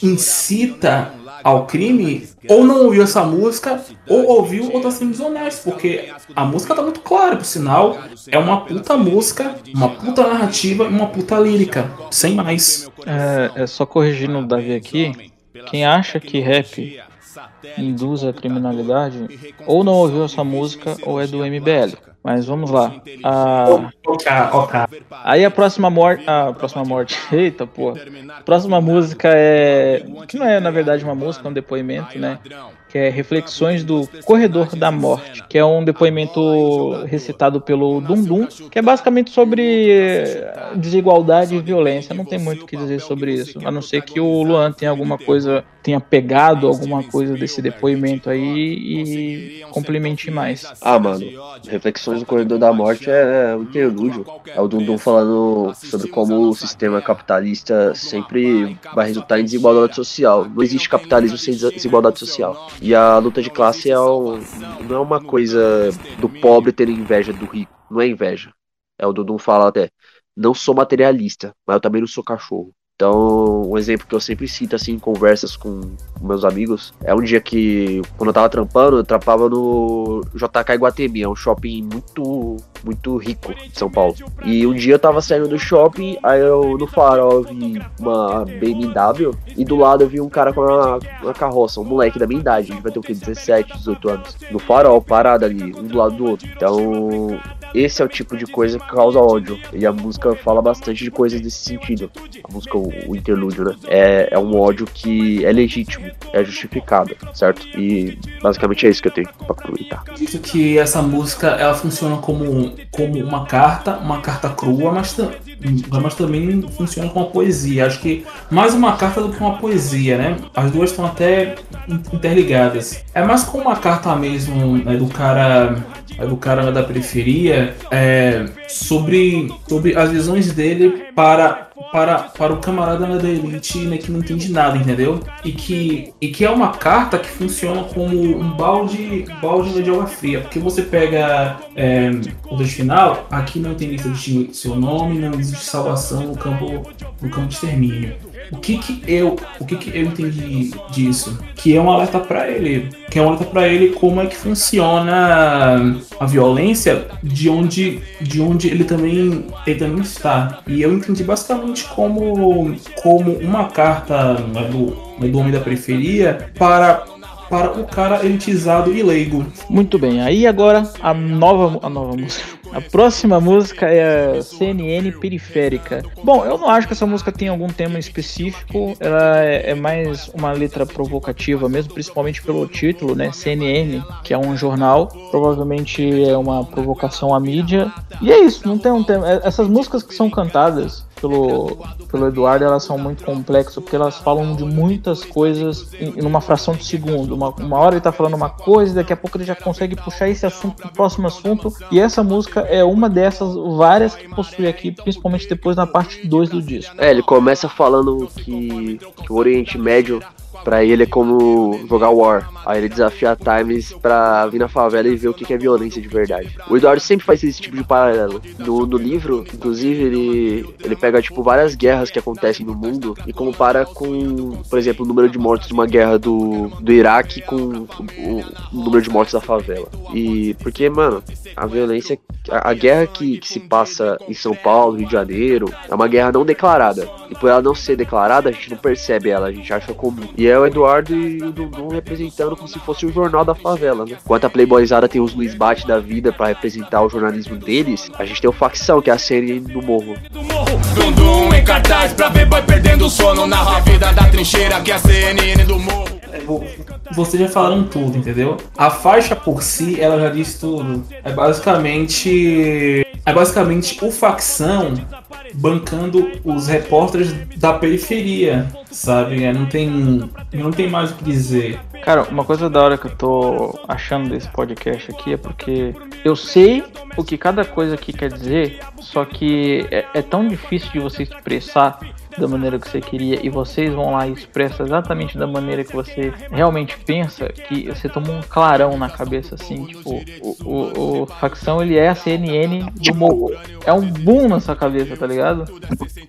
incita ao crime, ou não ouviu essa música, ou ouviu ou tá sendo desonesto, porque a música tá muito clara, por sinal, é uma puta música, uma puta narrativa uma puta lírica, sem mais. É, é só corrigindo o Davi aqui, quem acha que rap induz a criminalidade, ou não ouviu essa música, ou é do MBL. Mas vamos lá. A... Aí a próxima morte. A próxima morte. Eita. A próxima música é. Que não é, na verdade, uma música, é um depoimento, né? que é Reflexões do Corredor da Morte, que é um depoimento recitado pelo Dundum, que é basicamente sobre desigualdade e violência. Não tem muito o que dizer sobre isso, a não ser que o Luan tenha alguma coisa, tenha pegado alguma coisa desse depoimento aí e complemente mais. Ah, mano, Reflexões do Corredor da Morte é um interlúdio. É o Dundum falando sobre como o sistema capitalista sempre vai resultar em desigualdade social. Não existe capitalismo sem desigualdade social. E a luta de classe é um, não é uma coisa do pobre ter inveja do rico. Não é inveja. É o Dudum fala até. Não sou materialista, mas eu também não sou cachorro. Então, um exemplo que eu sempre cito assim em conversas com meus amigos é um dia que, quando eu tava trampando, eu trampava no JK Iguatemi, é um shopping muito, muito rico de São Paulo. E um dia eu tava saindo do shopping, aí eu no farol eu vi uma BMW e do lado eu vi um cara com uma, uma carroça, um moleque da minha idade, ele vai ter o que, 17, 18 anos. No farol, parado ali, um do lado do outro. Então, esse é o tipo de coisa que causa ódio. E a música fala bastante de coisas desse sentido. A música, o, interlúdio, né? É, é um ódio que é legítimo, é justificado, certo? E basicamente é isso que eu tenho pra comentar. Isso que essa música ela funciona como, como uma carta, uma carta crua, mas, mas também funciona como uma poesia. Acho que mais uma carta do que uma poesia, né? As duas estão até interligadas. É mais como uma carta mesmo né, do cara do cara da periferia é, sobre, sobre as visões dele para, para, para o camarada da elite né, que não entende nada, entendeu? E que, e que é uma carta que funciona como um balde, balde de água fria, porque você pega é, o texto final, aqui não tem lista de seu nome, não existe salvação no campo, no campo de extermínio. O que que eu, o que que eu entendi disso? Que é um alerta para ele, que é um alerta para ele como é que funciona a violência de onde, de onde ele também, ele também está. E eu entendi basicamente como, como uma carta né, do, né, do homem da periferia para para o cara elitizado e leigo. Muito bem, aí agora a nova, a nova música. A próxima música é a CNN Periférica. Bom, eu não acho que essa música tenha algum tema específico, ela é, é mais uma letra provocativa mesmo, principalmente pelo título, né? CNN, que é um jornal, provavelmente é uma provocação à mídia. E é isso, não tem um tema. É, essas músicas que são cantadas pelo, pelo Eduardo, elas são muito complexas, porque elas falam de muitas coisas em, uma fração de segundo. Uma, uma hora ele tá falando uma coisa, daqui a pouco ele já consegue puxar esse assunto pro próximo assunto. E essa música é uma dessas várias que possui aqui, principalmente depois na parte 2 do disco. É, ele começa falando que, que o Oriente Médio Pra ele é como jogar War. Aí ele desafia a Times pra vir na favela e ver o que é violência de verdade. O Eduardo sempre faz esse tipo de paralelo. No, no livro, inclusive, ele, ele pega, tipo, várias guerras que acontecem no mundo e compara com, por exemplo, o número de mortos de uma guerra do, do Iraque com o, o número de mortos da favela. E porque, mano, a violência, a, a guerra que, que se passa em São Paulo, Rio de Janeiro, é uma guerra não declarada. E por ela não ser declarada, a gente não percebe ela, a gente acha comum. E é o Eduardo e o Dudu representando como se fosse o jornal da favela, né? Enquanto a Playboyzada tem os Luiz Bate da vida para representar o jornalismo deles, a gente tem o Facção, que é a série do Morro. Dundum em cartaz pra ver boy perdendo sono na vida da trincheira, que é a CNN do Morro. Vocês já falaram tudo, entendeu? A faixa por si, ela já diz tudo. É basicamente. É basicamente o facção bancando os repórteres da periferia, sabe? É, não tem, não tem mais o que dizer. Cara, uma coisa da hora que eu tô achando desse podcast aqui é porque eu sei o que cada coisa aqui quer dizer, só que é, é tão difícil de você expressar da maneira que você queria e vocês vão lá e expressam exatamente da maneira que você realmente pensa, que você toma um clarão na cabeça, assim, tipo, o, o, o facção ele é a CNN do morro. É um boom na sua cabeça, tá ligado?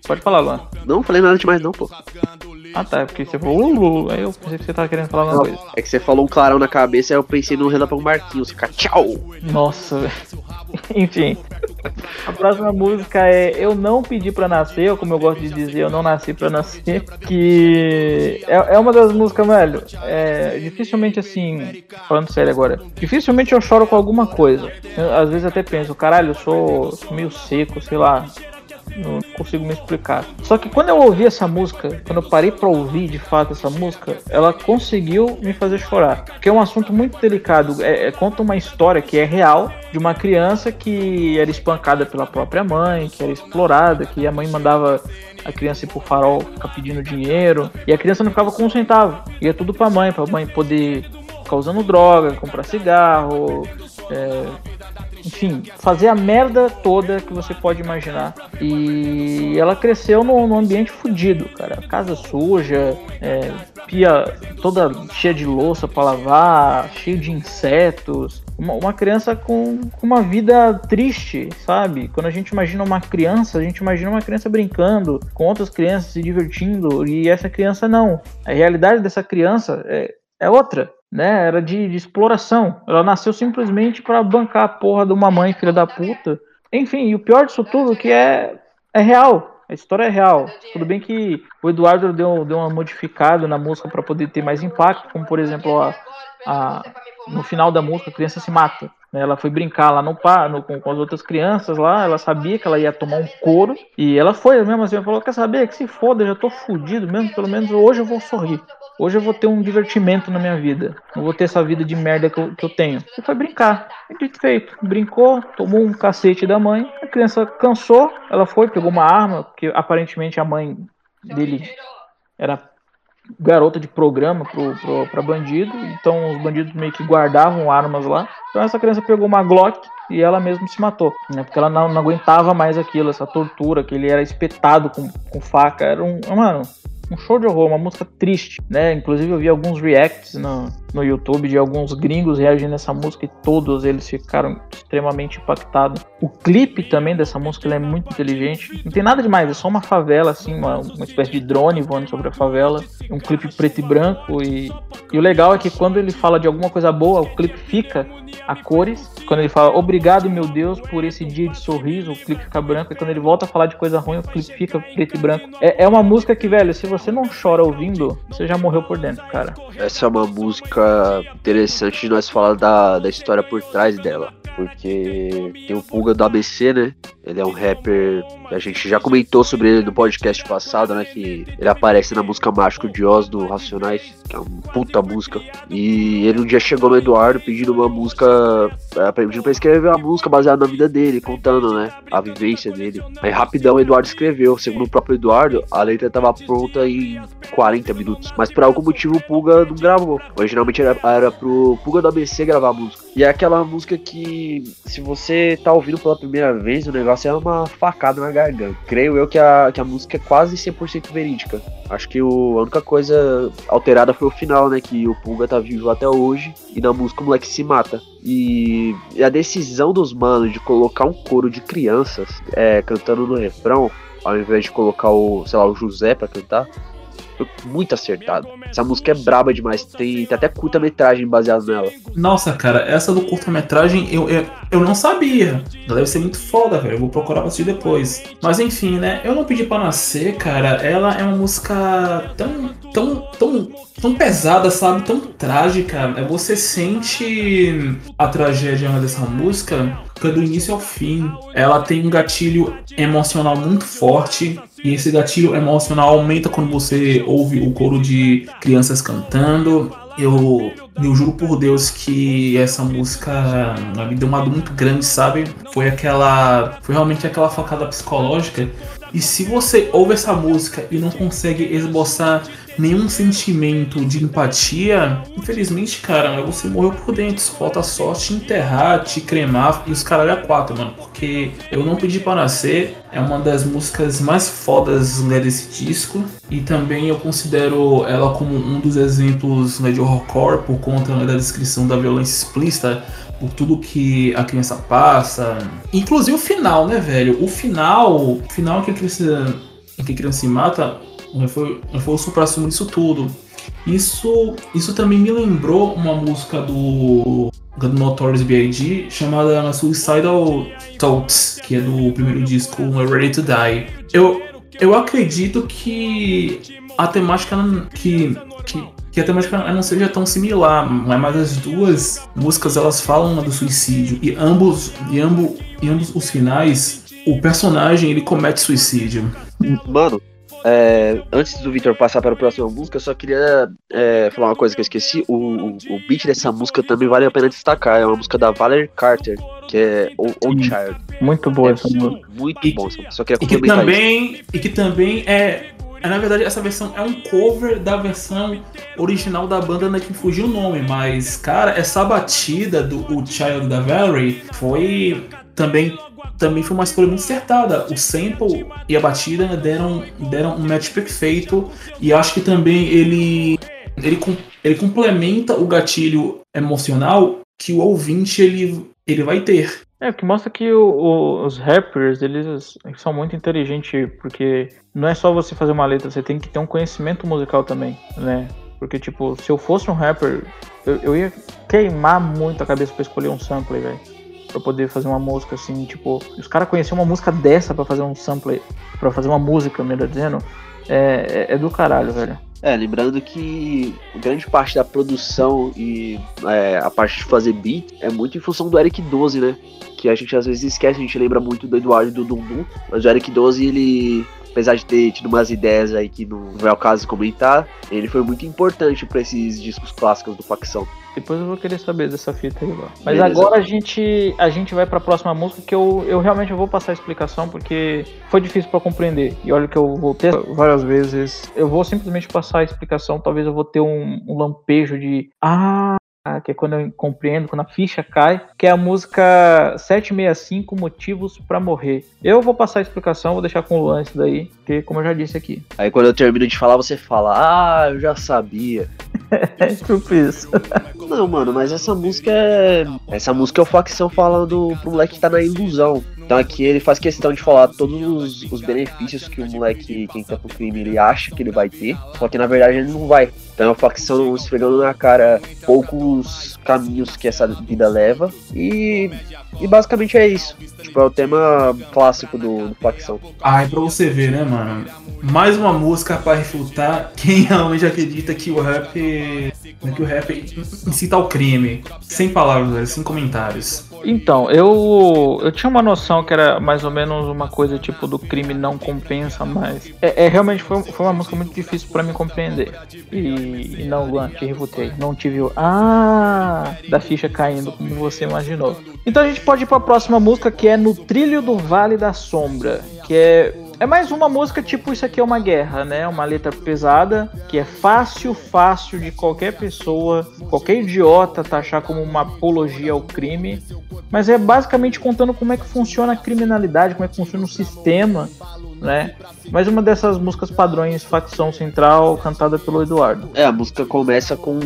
Pode falar, Luan. Não falei nada demais não, pô. Ah tá, porque você falou Lulu, aí eu pensei que você tava querendo falar alguma coisa. É que você falou um clarão na cabeça, aí eu pensei no Relâmpago Marquinhos, fica tchau! Nossa, velho. Enfim. A próxima música é Eu Não Pedi Pra Nascer, ou como eu gosto de dizer, Eu Não Nasci Pra Nascer, que é, é uma das músicas, velho, é, dificilmente assim, falando sério agora, dificilmente eu choro com alguma coisa. Eu, às vezes até penso, caralho, eu sou, meio seco, sei lá, não consigo me explicar. Só que quando eu ouvi essa música, quando eu parei para ouvir de fato essa música, ela conseguiu me fazer chorar. Porque é um assunto muito delicado. É, é, conta uma história que é real de uma criança que era espancada pela própria mãe, que era explorada, que a mãe mandava a criança ir pro farol ficar pedindo dinheiro e a criança não ficava com um centavo. Ia tudo pra mãe, pra mãe poder ficar usando droga, comprar cigarro, é, enfim, fazer a merda toda que você pode imaginar. E ela cresceu num, num ambiente fodido, cara. Casa suja, é, pia toda cheia de louça para lavar, cheio de insetos. Uma, uma criança com, com, uma vida triste, sabe? Quando a gente imagina uma criança, a gente imagina uma criança brincando com outras crianças, se divertindo, e essa criança não. A realidade dessa criança é, é outra né? Era de, de exploração. Ela nasceu simplesmente para bancar a porra de uma mãe, filha da puta. Enfim, e o pior disso tudo que é, é real. A história é real. Tudo bem que o Eduardo deu, deu uma modificada na música para poder ter mais impacto, como por exemplo a, a, no final da música a criança se mata. Né? Ela foi brincar lá no, no com, com, as outras crianças lá, ela sabia que ela ia tomar um couro e ela foi mesmo assim, ela falou, quer saber, que se foda, eu já tô fudido mesmo, pelo menos hoje eu vou sorrir. Hoje eu vou ter um divertimento na minha vida. Não vou ter essa vida de merda que eu, que eu tenho. E foi brincar. E dito feito. Brincou, tomou um cacete da mãe. A criança cansou. Ela foi, pegou uma arma, porque aparentemente a mãe dele era garota de programa pro, pro, pra bandido. Então os bandidos meio que guardavam armas lá. Então essa criança pegou uma Glock e ela mesma se matou, né? Porque ela não, não aguentava mais aquilo, essa tortura, que ele era espetado com, com faca. Era um. Mano, um show de horror, uma música triste, né? Inclusive eu vi alguns reacts no, no YouTube de alguns gringos reagindo a essa música e todos eles ficaram extremamente impactados. O clipe também dessa música é muito inteligente. Não tem nada demais, é só uma favela, assim, uma, uma espécie de drone voando sobre a favela. Um clipe preto e branco. E, e o legal é que quando ele fala de alguma coisa boa, o clipe fica a cores. Quando ele fala obrigado, meu Deus, por esse dia de sorriso, o clipe fica branco. E quando ele volta a falar de coisa ruim, o clipe fica preto e branco. É, é uma música que, velho, se você não chora ouvindo, você já morreu por dentro, cara. Essa é uma música interessante de nós falar da, da história por trás dela porque tem o Pulga do ABC, né? Ele é um rapper, a gente já comentou sobre ele no podcast passado, né? Que ele aparece na música Mágico de Oz do Racionais, que é uma puta música. E ele um dia chegou no Eduardo pedindo uma música, é, pedindo pra escrever uma música baseada na vida dele, contando, né? A vivência dele. Aí rapidão o Eduardo escreveu. Segundo o próprio Eduardo, a letra tava pronta em 40 minutos. Mas por algum motivo o Pulga não gravou. Originalmente era, era pro Pulga do ABC gravar a música. E é aquela música que se você tá ouvindo pela primeira vez, o negócio é uma facada na garganta. Creio eu que a, que a música é quase 100% verídica. Acho que o, a única coisa alterada foi o final, né? Que o Pulga tá vivo até hoje e na música o moleque se mata. E, e a decisão dos manos de colocar um coro de crianças é, cantando no refrão, ao invés de colocar o, sei lá, o José para cantar, muito acertado. Essa música é braba demais. Tem, tem até curta-metragem baseado nela. Nossa, cara, essa do curta-metragem eu, eu, eu não sabia. Ela deve ser muito foda, velho. Eu vou procurar pra assistir depois. Mas enfim, né? Eu não pedi pra nascer, cara. Ela é uma música tão, tão, tão, tão pesada, sabe? Tão trágica. Você sente a tragédia dessa música do início ao fim. Ela tem um gatilho emocional muito forte. E esse gatilho emocional aumenta quando você ouve o coro de crianças cantando. Eu, eu juro por Deus que essa música me deu uma dor muito grande, sabe? Foi aquela. Foi realmente aquela facada psicológica. E se você ouve essa música e não consegue esboçar nenhum sentimento de empatia, infelizmente, cara, você morreu por dentro. Falta só te enterrar, te cremar e os caralho a quatro, mano. Porque Eu Não Pedi Pra Nascer é uma das músicas mais fodas né, desse disco. E também eu considero ela como um dos exemplos né, de horrorcore por conta né, da descrição da violência explícita por tudo que a criança passa. Inclusive o final, né, velho? O final, o final que a criança, que a criança se mata, foi, foi o supra-sumo disso tudo. Isso, isso também me lembrou uma música do, do Notorious B.I.G. chamada Suicidal Thoughts, que é do primeiro disco Ready to Die. Eu, eu acredito que a temática que, que que a temática não seja tão similar, mas as duas músicas elas falam do suicídio e ambos e ambos e ambos os finais o personagem ele comete suicídio. Mano, é, antes do Victor passar para a próxima música, eu só queria é, falar uma coisa que eu esqueci. O, o, o, beat dessa música também vale a pena destacar. É uma música da Valerie Carter, que é Old Child. Muito boa é essa música. Muito e, bom. Só queria e que também isso. E que também é é, na verdade, essa versão é um cover da versão original da banda né, que fugiu o nome, mas, cara, essa batida do o Child da Valerie foi também também foi uma escolha muito acertada. O sample e a batida né, deram, deram um match perfeito e acho que também ele, ele, ele complementa o gatilho emocional que o ouvinte ele, ele vai ter. É, que mostra que o, o, os rappers, eles são muito inteligentes, porque não é só você fazer uma letra, você tem que ter um conhecimento musical também, né? Porque, tipo, se eu fosse um rapper, eu, eu ia queimar muito a cabeça pra escolher um sample, velho. Pra poder fazer uma música assim, tipo, os caras conheciam uma música dessa para fazer um sample, para fazer uma música, melhor dizendo, é, é, é do caralho, velho. É, lembrando que grande parte da produção e é, a parte de fazer beat é muito em função do Eric 12, né? Que a gente às vezes esquece, a gente lembra muito do Eduardo e do Dundum, mas o Eric 12 ele apesar de ter tido umas ideias aí que não é o caso de comentar, ele foi muito importante para esses discos clássicos do Facção. Depois eu vou querer saber dessa fita aí, Mas Beleza. agora a gente, a gente vai para a próxima música que eu, eu realmente vou passar a explicação porque foi difícil para compreender. E olha que eu voltei várias vezes. Eu vou simplesmente passar a explicação, talvez eu vou ter um, um lampejo de ah, que é quando eu compreendo, quando a ficha cai, que é a música 765 Motivos para Morrer. Eu vou passar a explicação, vou deixar com o lance daí, porque como eu já disse aqui. Aí quando eu termino de falar, você fala, ah, eu já sabia. tipo isso. Não, mano, mas essa música é. Essa música é o facção falando pro moleque que tá na ilusão. Então aqui ele faz questão de falar todos os, os, benefícios que o moleque, quem tá pro crime, ele acha que ele vai ter, só que na verdade ele não vai. Então é uma facção esfregando na cara poucos caminhos que essa vida leva e, e basicamente é isso. Tipo, é o tema clássico do, do facção. Ah, é pra você ver, né, mano? Mais uma música para refutar quem realmente acredita que o rap que o rap incita ao crime. Sem palavras, sem comentários. Então, eu, eu tinha uma noção que era mais ou menos uma coisa tipo do crime não compensa, mas é, é realmente foi, foi uma música muito difícil para me compreender. E, e não, Luan, te refutei. Não tive o ah da ficha caindo como você imaginou. Então a gente pode ir para a próxima música que é No Trilho do Vale da Sombra, que é é mais uma música tipo Isso Aqui é uma Guerra, né? Uma letra pesada, que é fácil, fácil de qualquer pessoa, qualquer idiota taxar como uma apologia ao crime. Mas é basicamente contando como é que funciona a criminalidade, como é que funciona o sistema né? Mais uma dessas músicas padrões facção central cantada pelo Eduardo. É, a música começa com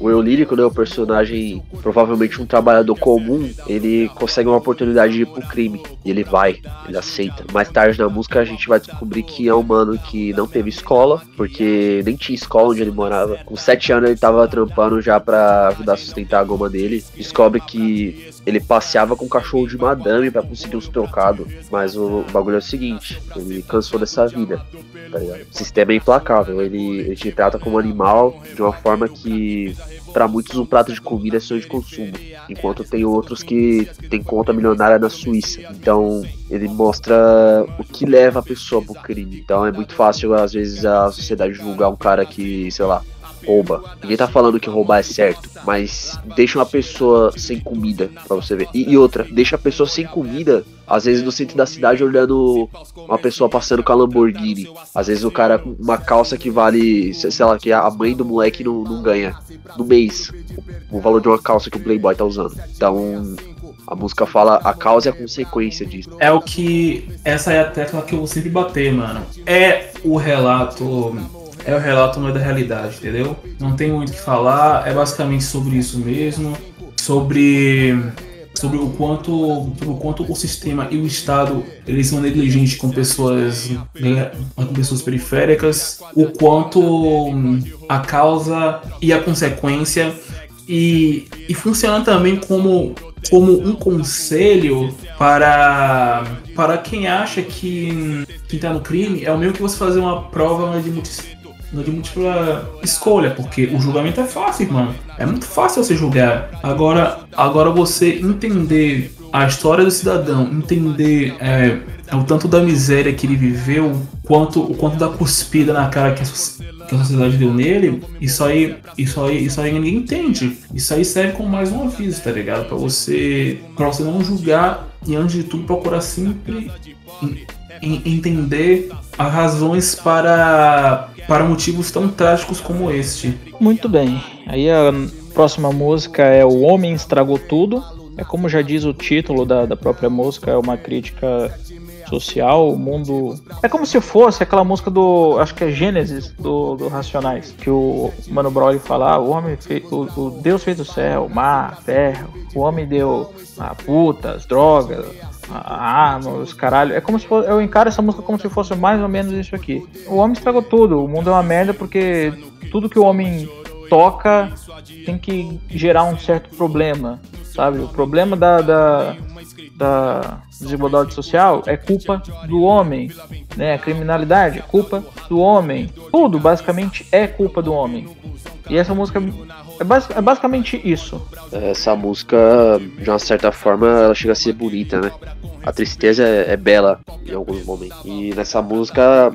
o eu lírico, né? O personagem, provavelmente um trabalhador comum, ele consegue uma oportunidade de ir pro crime. E ele vai, ele aceita. Mais tarde na música a gente vai descobrir que é um mano que não teve escola, porque nem tinha escola onde ele morava. Com sete anos ele tava trampando já para ajudar a sustentar a goma dele. Descobre que ele passeava com um cachorro de madame para conseguir uns trocados. Mas o, o, bagulho é o seguinte: ele cansou dessa vida. Tá ligado? O sistema é implacável. Ele, ele te trata como animal de uma forma que, para muitos, um prato de comida é sonho de consumo. Enquanto tem outros que tem conta milionária na Suíça. Então, ele mostra o que leva a pessoa pro crime. Então, é muito fácil, às vezes, a sociedade julgar um cara que, sei lá, rouba. Ninguém tá falando que roubar é certo, mas deixa uma pessoa sem comida para você ver. E, e, outra, deixa a pessoa sem comida, às vezes no centro da cidade olhando uma pessoa passando com a Lamborghini. Às vezes o cara com uma calça que vale, sei lá, que a mãe do moleque não, não ganha no mês o valor de uma calça que o Playboy tá usando. Então, a música fala a causa e a consequência disso. É o que. Essa é a tecla que eu vou sempre bater, mano. É o relato. É o relato não é da realidade, entendeu? Não tem muito o que falar, é basicamente sobre isso mesmo. Sobre. Sobre o quanto, sobre o quanto o sistema e o Estado eles são negligentes com pessoas, né, com pessoas periféricas, o quanto a causa e a consequência e, e funciona também como como um conselho para, para quem acha que quem tá no crime é o mesmo que você fazer uma prova de, multi, de múltipla escolha, porque o julgamento é fácil, mano. É muito fácil você julgar. Agora, agora você entender a história do cidadão, entender é, o tanto da miséria que ele viveu, quanto, o quanto da cuspida na cara que a, que a sociedade deu nele, isso aí, isso aí, isso aí ninguém entende. Isso aí serve como mais um aviso, tá ligado? Para você, para você não julgar e antes de tudo procurar sempre entender as razões para para motivos tão trágicos como este. Muito bem. Aí a próxima música é O Homem Estragou Tudo. É como já diz o título da, da própria música, é uma crítica social, o mundo. É como se fosse aquela música do. Acho que é Gênesis do, do Racionais. Que o Mano Brown fala: ah, o homem fez. O, o, Deus fez o céu, o mar, a terra. O homem deu a putas, drogas, armas, caralho. É como se fosse. Eu encaro essa música como se fosse mais ou menos isso aqui. O homem estragou tudo. O mundo é uma merda porque tudo que o homem toca tem que gerar um certo problema, sabe? O problema da, da, da desigualdade social é culpa do homem, né? A criminalidade é culpa do homem. Tudo basicamente é culpa do homem. E essa música é, basic, é basicamente isso. Essa música, de uma certa forma, ela chega a ser bonita, né? A tristeza é, é bela em alguns momentos. E nessa música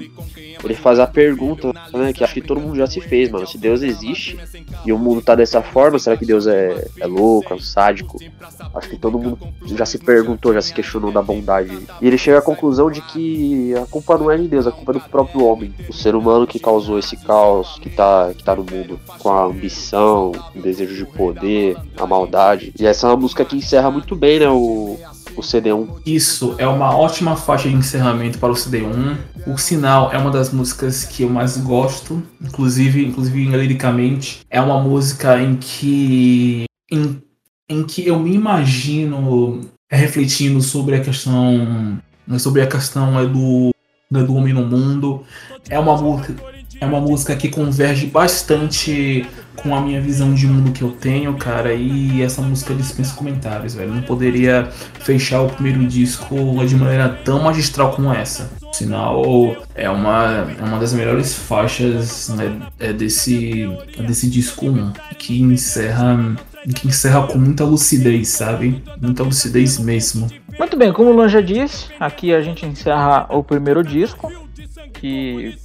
ele faz a pergunta, né? Que acho que todo mundo já se fez, mano. Se Deus existe e o mundo tá dessa forma, será que Deus é, é louco, é um sádico? Acho que todo mundo já se perguntou, já se questionou da bondade. E ele chega à conclusão de que a culpa não é de Deus, a culpa é do próprio homem. O ser humano que causou esse caos que tá, que tá no mundo. Com a ambição, o desejo de poder, a maldade. E essa é uma música que encerra muito bem, né? O, o CD1. Isso é uma ótima faixa de encerramento para o CD1. O Sinal é uma das músicas que eu mais gosto, inclusive, inclusive liricamente. É uma música em que em, em que eu me imagino refletindo sobre a questão sobre a questão é do é do homem no mundo. É uma música é uma música que converge bastante com a minha visão de mundo que eu tenho, cara, e essa música dispensa comentários, velho. Não poderia fechar o primeiro disco de maneira tão magistral como essa. Sinal é uma, é uma das melhores faixas né, é desse, desse disco 1, que encerra, que encerra com muita lucidez, sabe? Muita lucidez mesmo. Muito bem, como o Luan já disse, aqui a gente encerra o primeiro disco, que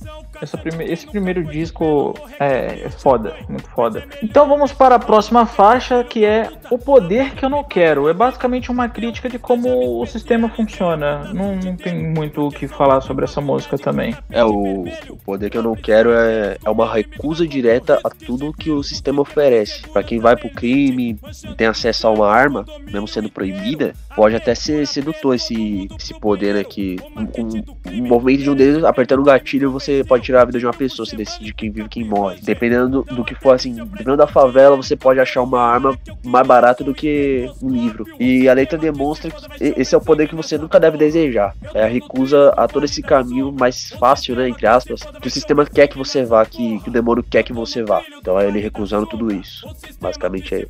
prime esse primeiro disco é, é foda, muito foda. Então vamos para a próxima faixa, que é O Poder Que Eu Não Quero. É basicamente uma crítica de como o sistema funciona. Não, não tem muito o que falar sobre essa música também. É, o, o Poder Que Eu Não Quero é, é uma recusa direta a tudo que o sistema oferece. Para quem vai pro crime, tem acesso a uma arma, mesmo sendo proibida, pode até ser sedutor esse, esse poder aqui. Né, com um movimento de um dedo, apertando o gatilho, você pode tirar a vida de uma pessoa, você decide quem vive e quem morre. Dependendo do, que for, assim, dependendo da favela, você pode achar uma arma mais barata do que um livro. E a letra demonstra que esse é o poder que você nunca deve desejar. É a recusa a todo esse caminho mais fácil, né, entre aspas, que o sistema quer que você vá, que, que o demônio quer que você vá. Então é ele recusando tudo isso. Basicamente é,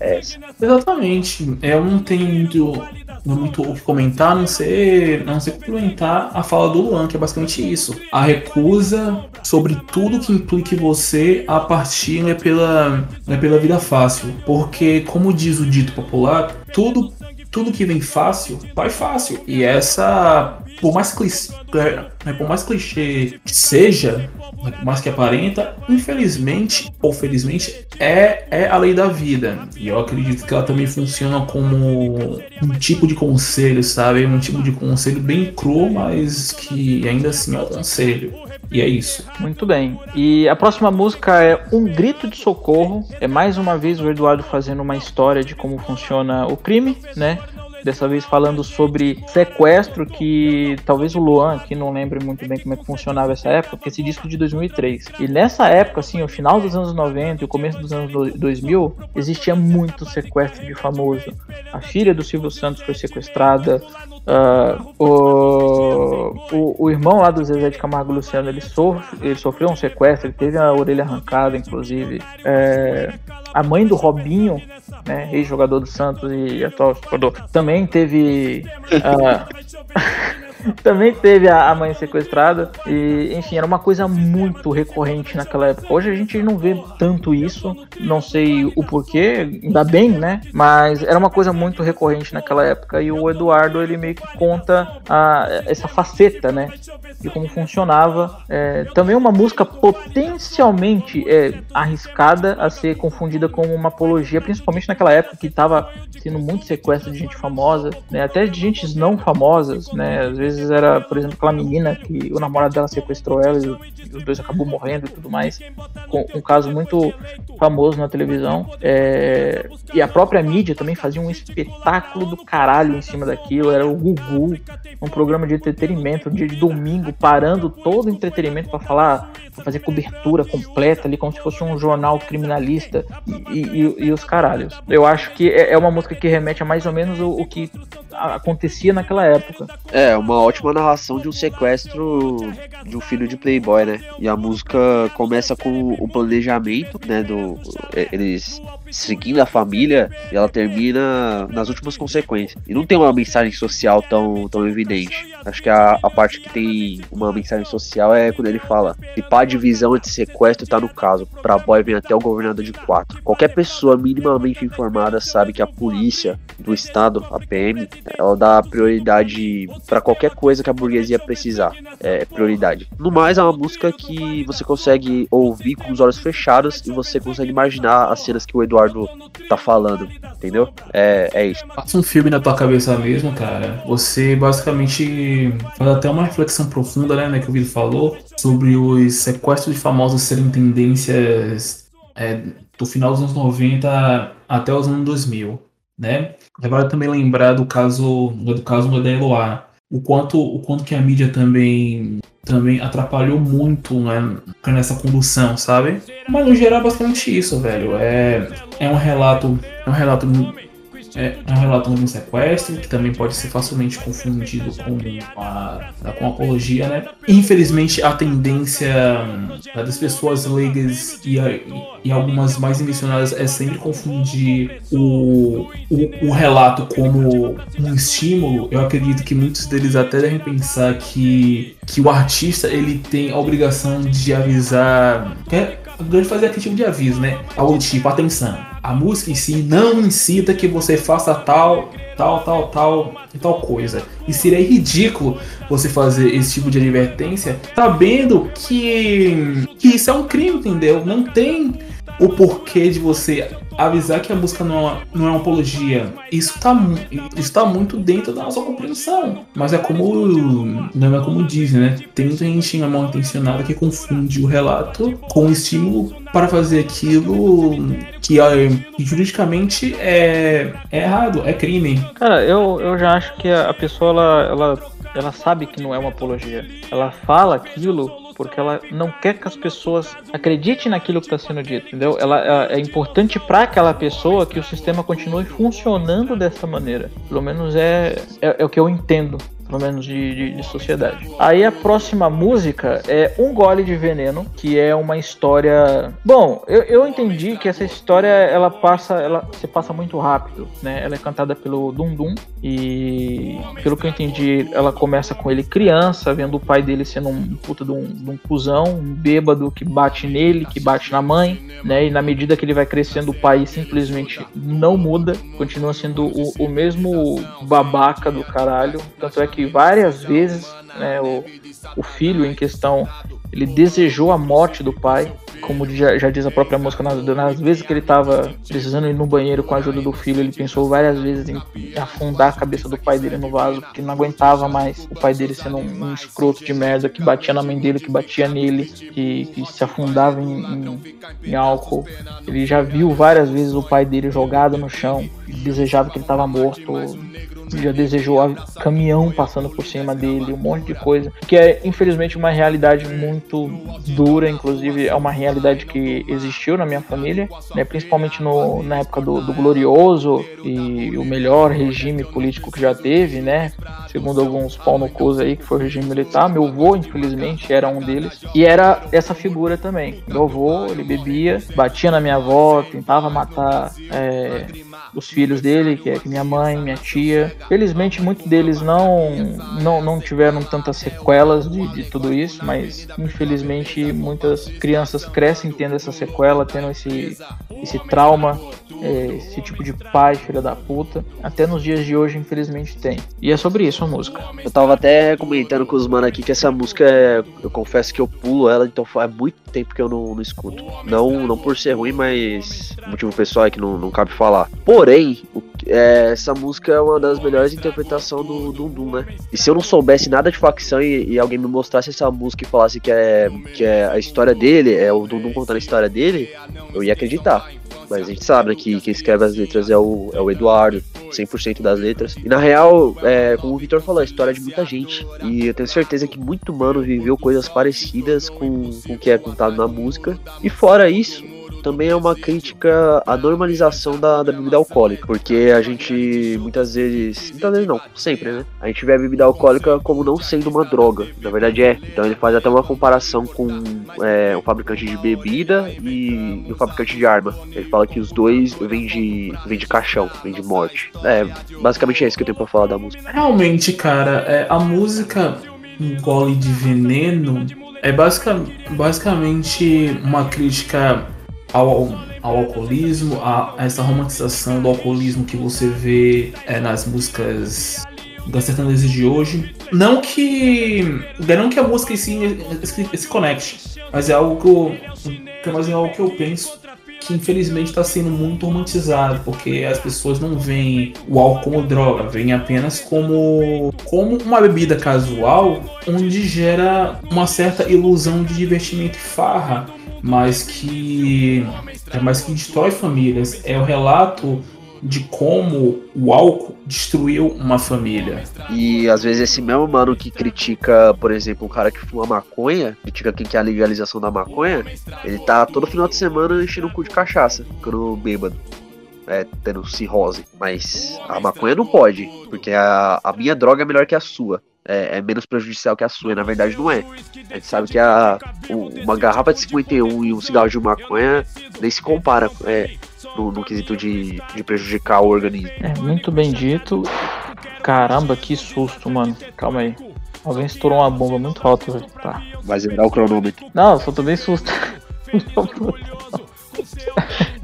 é essa. Exatamente. Eu não tenho muito, muito o que comentar, a não ser, não ser complementar a fala do Luan, que é basicamente isso. A recusa usa sobre tudo que implique você a partir é pela, é pela vida fácil. Porque, como diz o dito popular, tudo tudo que vem fácil, vai fácil. E essa por mais clichê, né, por mais clichê que seja, né, por mais que aparenta, infelizmente ou felizmente é, é a lei da vida. E eu acredito que ela também funciona como um tipo de conselho, sabe? Um tipo de conselho bem cru, mas que ainda assim é um conselho. E é isso. Muito bem. E a próxima música é Um Grito de Socorro. É mais uma vez o Eduardo fazendo uma história de como funciona o crime, né? Dessa vez falando sobre sequestro, que talvez o Luan aqui não lembre muito bem como é que funcionava essa época, porque esse disco é de 2003. E nessa época, assim, o final dos anos 90 e o começo dos anos 2000, existia muito sequestro de famoso. A filha do Silvio Santos foi sequestrada, Uh, o, o, o, irmão lá do Zezé de Camargo Luciano ele, sofre, ele sofreu um sequestro, ele teve a orelha arrancada, inclusive. É, a mãe do Robinho, né, ex-jogador do Santos e atual jogador, também teve. Uh, também teve a, mãe sequestrada. E, enfim, era uma coisa muito recorrente naquela época. Hoje a gente não vê tanto isso. Não sei o porquê, ainda bem, né? Mas era uma coisa muito recorrente naquela época. E o Eduardo, ele meio que conta a, essa faceta, né? De como funcionava. É, também uma música potencialmente é, arriscada a ser confundida com uma apologia, principalmente naquela época que estava tendo muito sequestro de gente famosa, né? Até de gente não famosas, né? Às vezes vezes era, por exemplo, aquela menina que o namorado dela sequestrou ela e os dois acabou morrendo e tudo mais. Um caso muito famoso na televisão. É, e a própria mídia também fazia um espetáculo do caralho em cima daquilo. Era o Gugu, um programa de entretenimento, um dia de domingo, parando todo o entretenimento para falar, pra fazer cobertura completa ali, como se fosse um jornal criminalista e, e, e os caralhos. Eu acho que é, é uma música que remete a mais ou menos o, o que acontecia naquela época. É, uma ótima narração de um sequestro de um filho de Playboy, né? E a música começa com o planejamento, né? Do, é, eles seguindo a família e ela termina nas últimas consequências. E não tem uma mensagem social tão, tão evidente. Acho que a, a parte que tem uma mensagem social é quando ele fala: se pá de visão anti sequestro tá no caso, pra boy vem até o governador de quatro. Qualquer pessoa minimamente informada sabe que a polícia do estado, a PM, ela dá prioridade para qualquer coisa que a burguesia precisar. É prioridade. No mais, é uma música que você consegue ouvir com os olhos fechados e você consegue imaginar as cenas que o Eduardo tá falando, entendeu? É, é isso. Passa um filme na tua cabeça mesmo, cara. Você basicamente faz até uma reflexão profunda, né, né que o Vitor falou, sobre os sequestros de famosos serem tendências é, do final dos anos 90 até os anos 2000, né? Agora também lembrar do caso do caso da Eloá, o quanto o quanto que a mídia também também atrapalhou muito né, nessa condução, sabe? Mas no geral é basicamente isso, velho. É, é um relato, é um relato é, um relato de um sequestro, que também pode ser facilmente confundido com a, com a apologia, né? Infelizmente, a tendência hum, das pessoas leigas e, e algumas mais intencionadas é sempre confundir o, o, o, relato como um estímulo. Eu acredito que muitos deles até devem pensar que, que o artista ele tem a obrigação de avisar. De fazer aquele tipo de aviso, né? Algo tipo, atenção a música em si não incita que você faça tal, tal, tal, tal e tal coisa. E seria ridículo você fazer esse tipo de advertência sabendo que, que isso é um crime, entendeu? Não tem o porquê de você avisar que a música não é, não é uma apologia. Isso está isso tá muito dentro da nossa compreensão. Mas é como. Não é como dizem, né? Tem muita gente mal intencionada que confunde o relato com o estímulo para fazer aquilo que, que juridicamente é, é errado, é crime. Cara, eu, eu já acho que a pessoa ela, ela, ela sabe que não é uma apologia. Ela fala aquilo porque ela não quer que as pessoas acreditem naquilo que está sendo dito, entendeu? Ela, ela é importante para aquela pessoa que o sistema continue funcionando dessa maneira. Pelo menos é, é, é o que eu entendo pelo menos de, de, de, sociedade. Aí a próxima música é Um Gole de Veneno, que é uma história. Bom, eu, eu entendi que essa história ela passa, ela se passa muito rápido, né? Ela é cantada pelo Dum Dum e pelo que eu entendi, ela começa com ele criança, vendo o pai dele sendo um puta de um, de um cuzão, um bêbado que bate nele, que bate na mãe, né? E na medida que ele vai crescendo, o pai simplesmente não muda, continua sendo o, o mesmo babaca do caralho. Tanto é que que várias vezes né, o, o filho em questão ele desejou a morte do pai, como já, já diz a própria música, nas, nas vezes que ele estava precisando ir no banheiro com a ajuda do filho, ele pensou várias vezes em afundar a cabeça do pai dele no vaso, porque não aguentava mais o pai dele sendo um, um escroto de merda que batia na mãe dele, que batia nele, que, que se afundava em, em, em álcool. Ele já viu várias vezes o pai dele jogado no chão, desejava que ele estava morto, já desejou caminhão passando por cima dele, um monte de coisa, que é infelizmente uma realidade muito dura, inclusive é uma realidade que existiu na minha família, né, principalmente no, na época do, do glorioso e o melhor regime político que já teve, né, segundo alguns pau no aí, que foi o regime militar. Meu avô, infelizmente, era um deles. E era essa figura também. Meu avô, ele bebia, batia na minha avó, tentava matar é, os filhos dele, que é minha mãe, minha tia. Felizmente, muitos deles não, não, não tiveram tantas sequelas de, de tudo isso, mas infelizmente muitas crianças crescem tendo essa sequela, tendo esse, esse trauma, é, esse tipo de pai, filha da puta. Até nos dias de hoje, infelizmente, tem. E é sobre isso a música. Eu tava até comentando com os manos aqui que essa música, é, eu confesso que eu pulo ela, então faz muito tempo que eu não, não escuto. Não, não por ser ruim, mas o motivo pessoal é que não, não cabe falar. Porém, é, essa música é uma das melhores interpretações do Dundum, né? E se eu não soubesse nada de facção e, e, alguém me mostrasse essa música e falasse que é, que é a história dele, é o Dundum contando a história dele, eu ia acreditar. Mas a gente sabe né, que quem escreve as letras é o, é o Eduardo, 100% das letras. E na real, é, como o Vitor falou, é a história de muita gente. E eu tenho certeza que muito mano viveu coisas parecidas com, com o que é contado na música. E fora isso, também é uma crítica à normalização da, da bebida alcoólica, porque a gente muitas vezes, muitas vezes não, sempre, né? A gente vê a bebida alcoólica como não sendo uma droga, na verdade é. Então ele faz até uma comparação com é, o fabricante de bebida e, o fabricante de arma. Ele fala que os dois vêm de, vêm de caixão, vêm de morte. É, basicamente é isso que eu tenho pra falar da música. Realmente, cara, é, a música Um Gole de Veneno é basic, basicamente uma crítica ao, ao alcoolismo, a, a, essa romantização do alcoolismo que você vê é, nas músicas das sertanejas de hoje. Não que. Não que a música em si se, se conecte, mas é algo que eu, mas é algo que eu penso que infelizmente está sendo muito romantizado, porque as pessoas não veem o álcool como droga, veem apenas como, como uma bebida casual, onde gera uma certa ilusão de divertimento e farra mas que é mas que destrói famílias. É o relato de como o álcool destruiu uma família. E às vezes esse mesmo mano que critica, por exemplo, um cara que fuma maconha, critica quem quer a legalização da maconha, ele tá todo final de semana enchendo o cu de cachaça, ficando bêbado. É, tendo cirrose. Mas a maconha não pode, porque a, a minha droga é melhor que a sua é, é, menos prejudicial que a sua, e na verdade não é. A gente sabe que a, uma garrafa de 51 e um cigarro de maconha nem se compara é, no, no quesito de, de prejudicar o organismo. É, muito bem dito. Caramba, que susto, mano. Calma aí. Alguém estourou uma bomba muito alta, velho. Tá. Vai zerar o cronômetro. Não, só tô bem susto.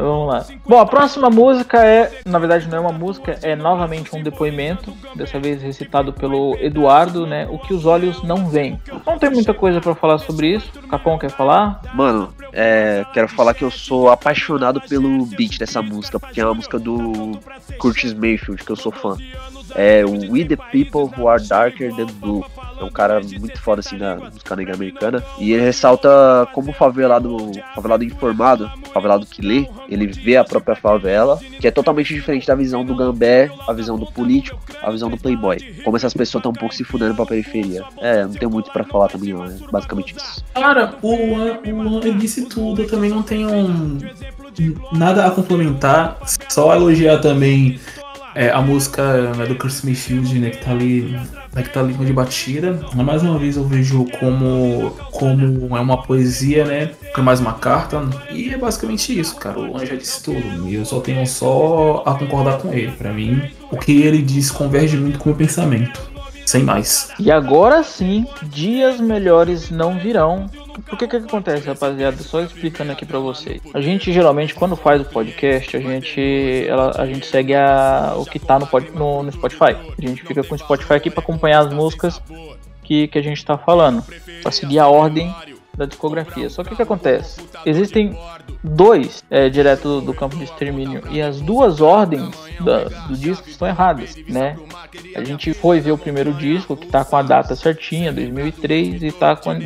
Mas vamos lá. Bom, a próxima música é, na verdade não é uma música, é novamente um depoimento, dessa vez recitado pelo Eduardo, né? O que os olhos não veem. Não tem muita coisa para falar sobre isso. Capão quer falar? Mano, é, quero falar que eu sou apaixonado pelo beat dessa música, porque é uma música do Curtis Mayfield, que eu sou fã. É We the People Who Are Darker Than Blue. É um cara muito foda assim na música negra americana. E ele ressalta como o favelado, favelado informado, favelado que lê, ele vê a própria favela, que é totalmente diferente da visão do Gambé, a visão do político, a visão do playboy. Como essas pessoas estão um pouco se fudendo pra periferia. É, não tenho muito para falar também, não. É basicamente isso. Cara, o Luan disse tudo. Eu também não tenho nada a complementar. Só elogiar também é, a música né, do Chris Mayfield, né, que tá ali, né, que tá ali de batida. Mais uma vez eu vejo como, como é uma poesia, né? Que é mais uma carta. E é basicamente isso, cara. O Luan já disse tudo. E eu só tenho só a concordar com ele. Para mim, o que ele diz converge muito com o meu pensamento. Sem mais. E agora sim, dias melhores não virão porque que, que acontece, rapaziada? Só explicando aqui para vocês. A gente geralmente, quando faz o podcast, a gente, ela, a gente segue a, o que tá no, no, no Spotify. A gente fica com o Spotify aqui para acompanhar as músicas que, que a gente tá falando. Pra seguir a ordem da discografia. Só que o que acontece? Existem dois é, direto do campo de extermínio e as duas ordens da, do disco estão erradas, né? A gente foi ver o primeiro disco que tá com a data certinha, 2003, e tá com,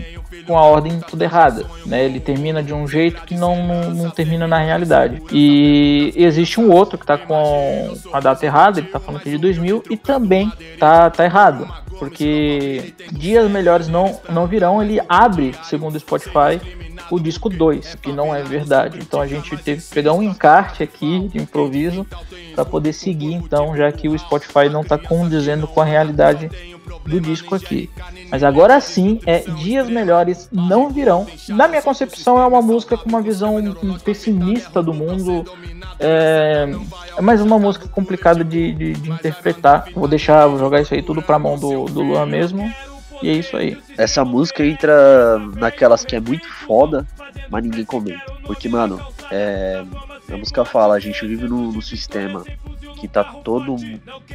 com a ordem tudo errada, né? Ele termina de um jeito que não, não, não termina na realidade. E existe um outro que tá com a data errada, ele tá falando que é de 2000 e também tá, tá errado porque dias melhores não, não virão. Ele abre, segundo o Spotify, o disco 2, que não é verdade. Então a gente teve que pegar um encarte aqui de improviso para poder seguir, então, já que o Spotify não está condizendo com a realidade do disco aqui. Mas agora sim, é Dias Melhores Não Virão. Na minha concepção, é uma música com uma visão pessimista do mundo. É, é mais uma música complicada de, de, de, interpretar. Vou deixar, vou jogar isso aí tudo pra mão do, do Luan mesmo. E é isso aí. Essa música entra naquelas que é muito foda, mas ninguém comenta. Porque, mano, é, a música fala, a gente vive no, no sistema que tá todo.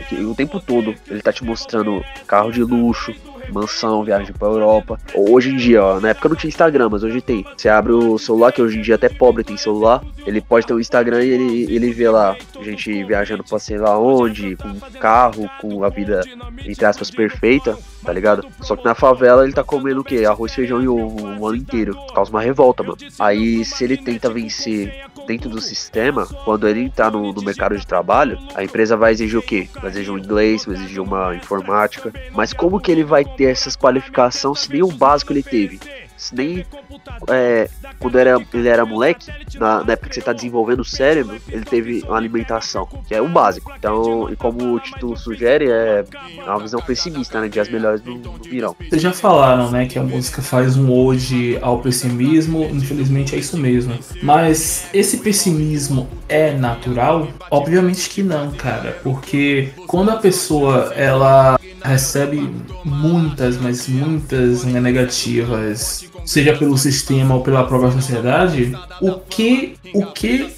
Que, o tempo todo ele tá te mostrando carro de luxo, mansão, viagem pra Europa. Hoje em dia, ó, na época não tinha Instagram, mas hoje tem. Você abre o celular, que hoje em dia até pobre tem celular, ele pode ter um Instagram e ele, ele vê lá gente viajando pra sei lá onde, com carro, com a vida, entre aspas, perfeita, tá ligado? Só que na favela ele tá comendo o quê? Arroz, feijão e ovo o ano inteiro. Causa uma revolta, mano. Aí se ele tenta vencer dentro do sistema, quando ele entrar no, no, mercado de trabalho, a empresa vai exigir o quê? Vai exigir um inglês, vai exigir uma informática. Mas como que ele vai ter essas qualificações se nem o básico ele teve? Nem é, quando era, ele era moleque, na, na, época que você está desenvolvendo o cérebro, ele teve uma alimentação, que é o básico. Então, e como o título sugere, é uma visão pessimista, né? De as melhores do, do. Vocês já falaram, né, que a música faz um hoje ao pessimismo, infelizmente é isso mesmo. Mas esse pessimismo é natural? Obviamente que não, cara, porque quando a pessoa ela recebe muitas, mas muitas negativas seja pelo sistema ou pela própria sociedade, o que, o que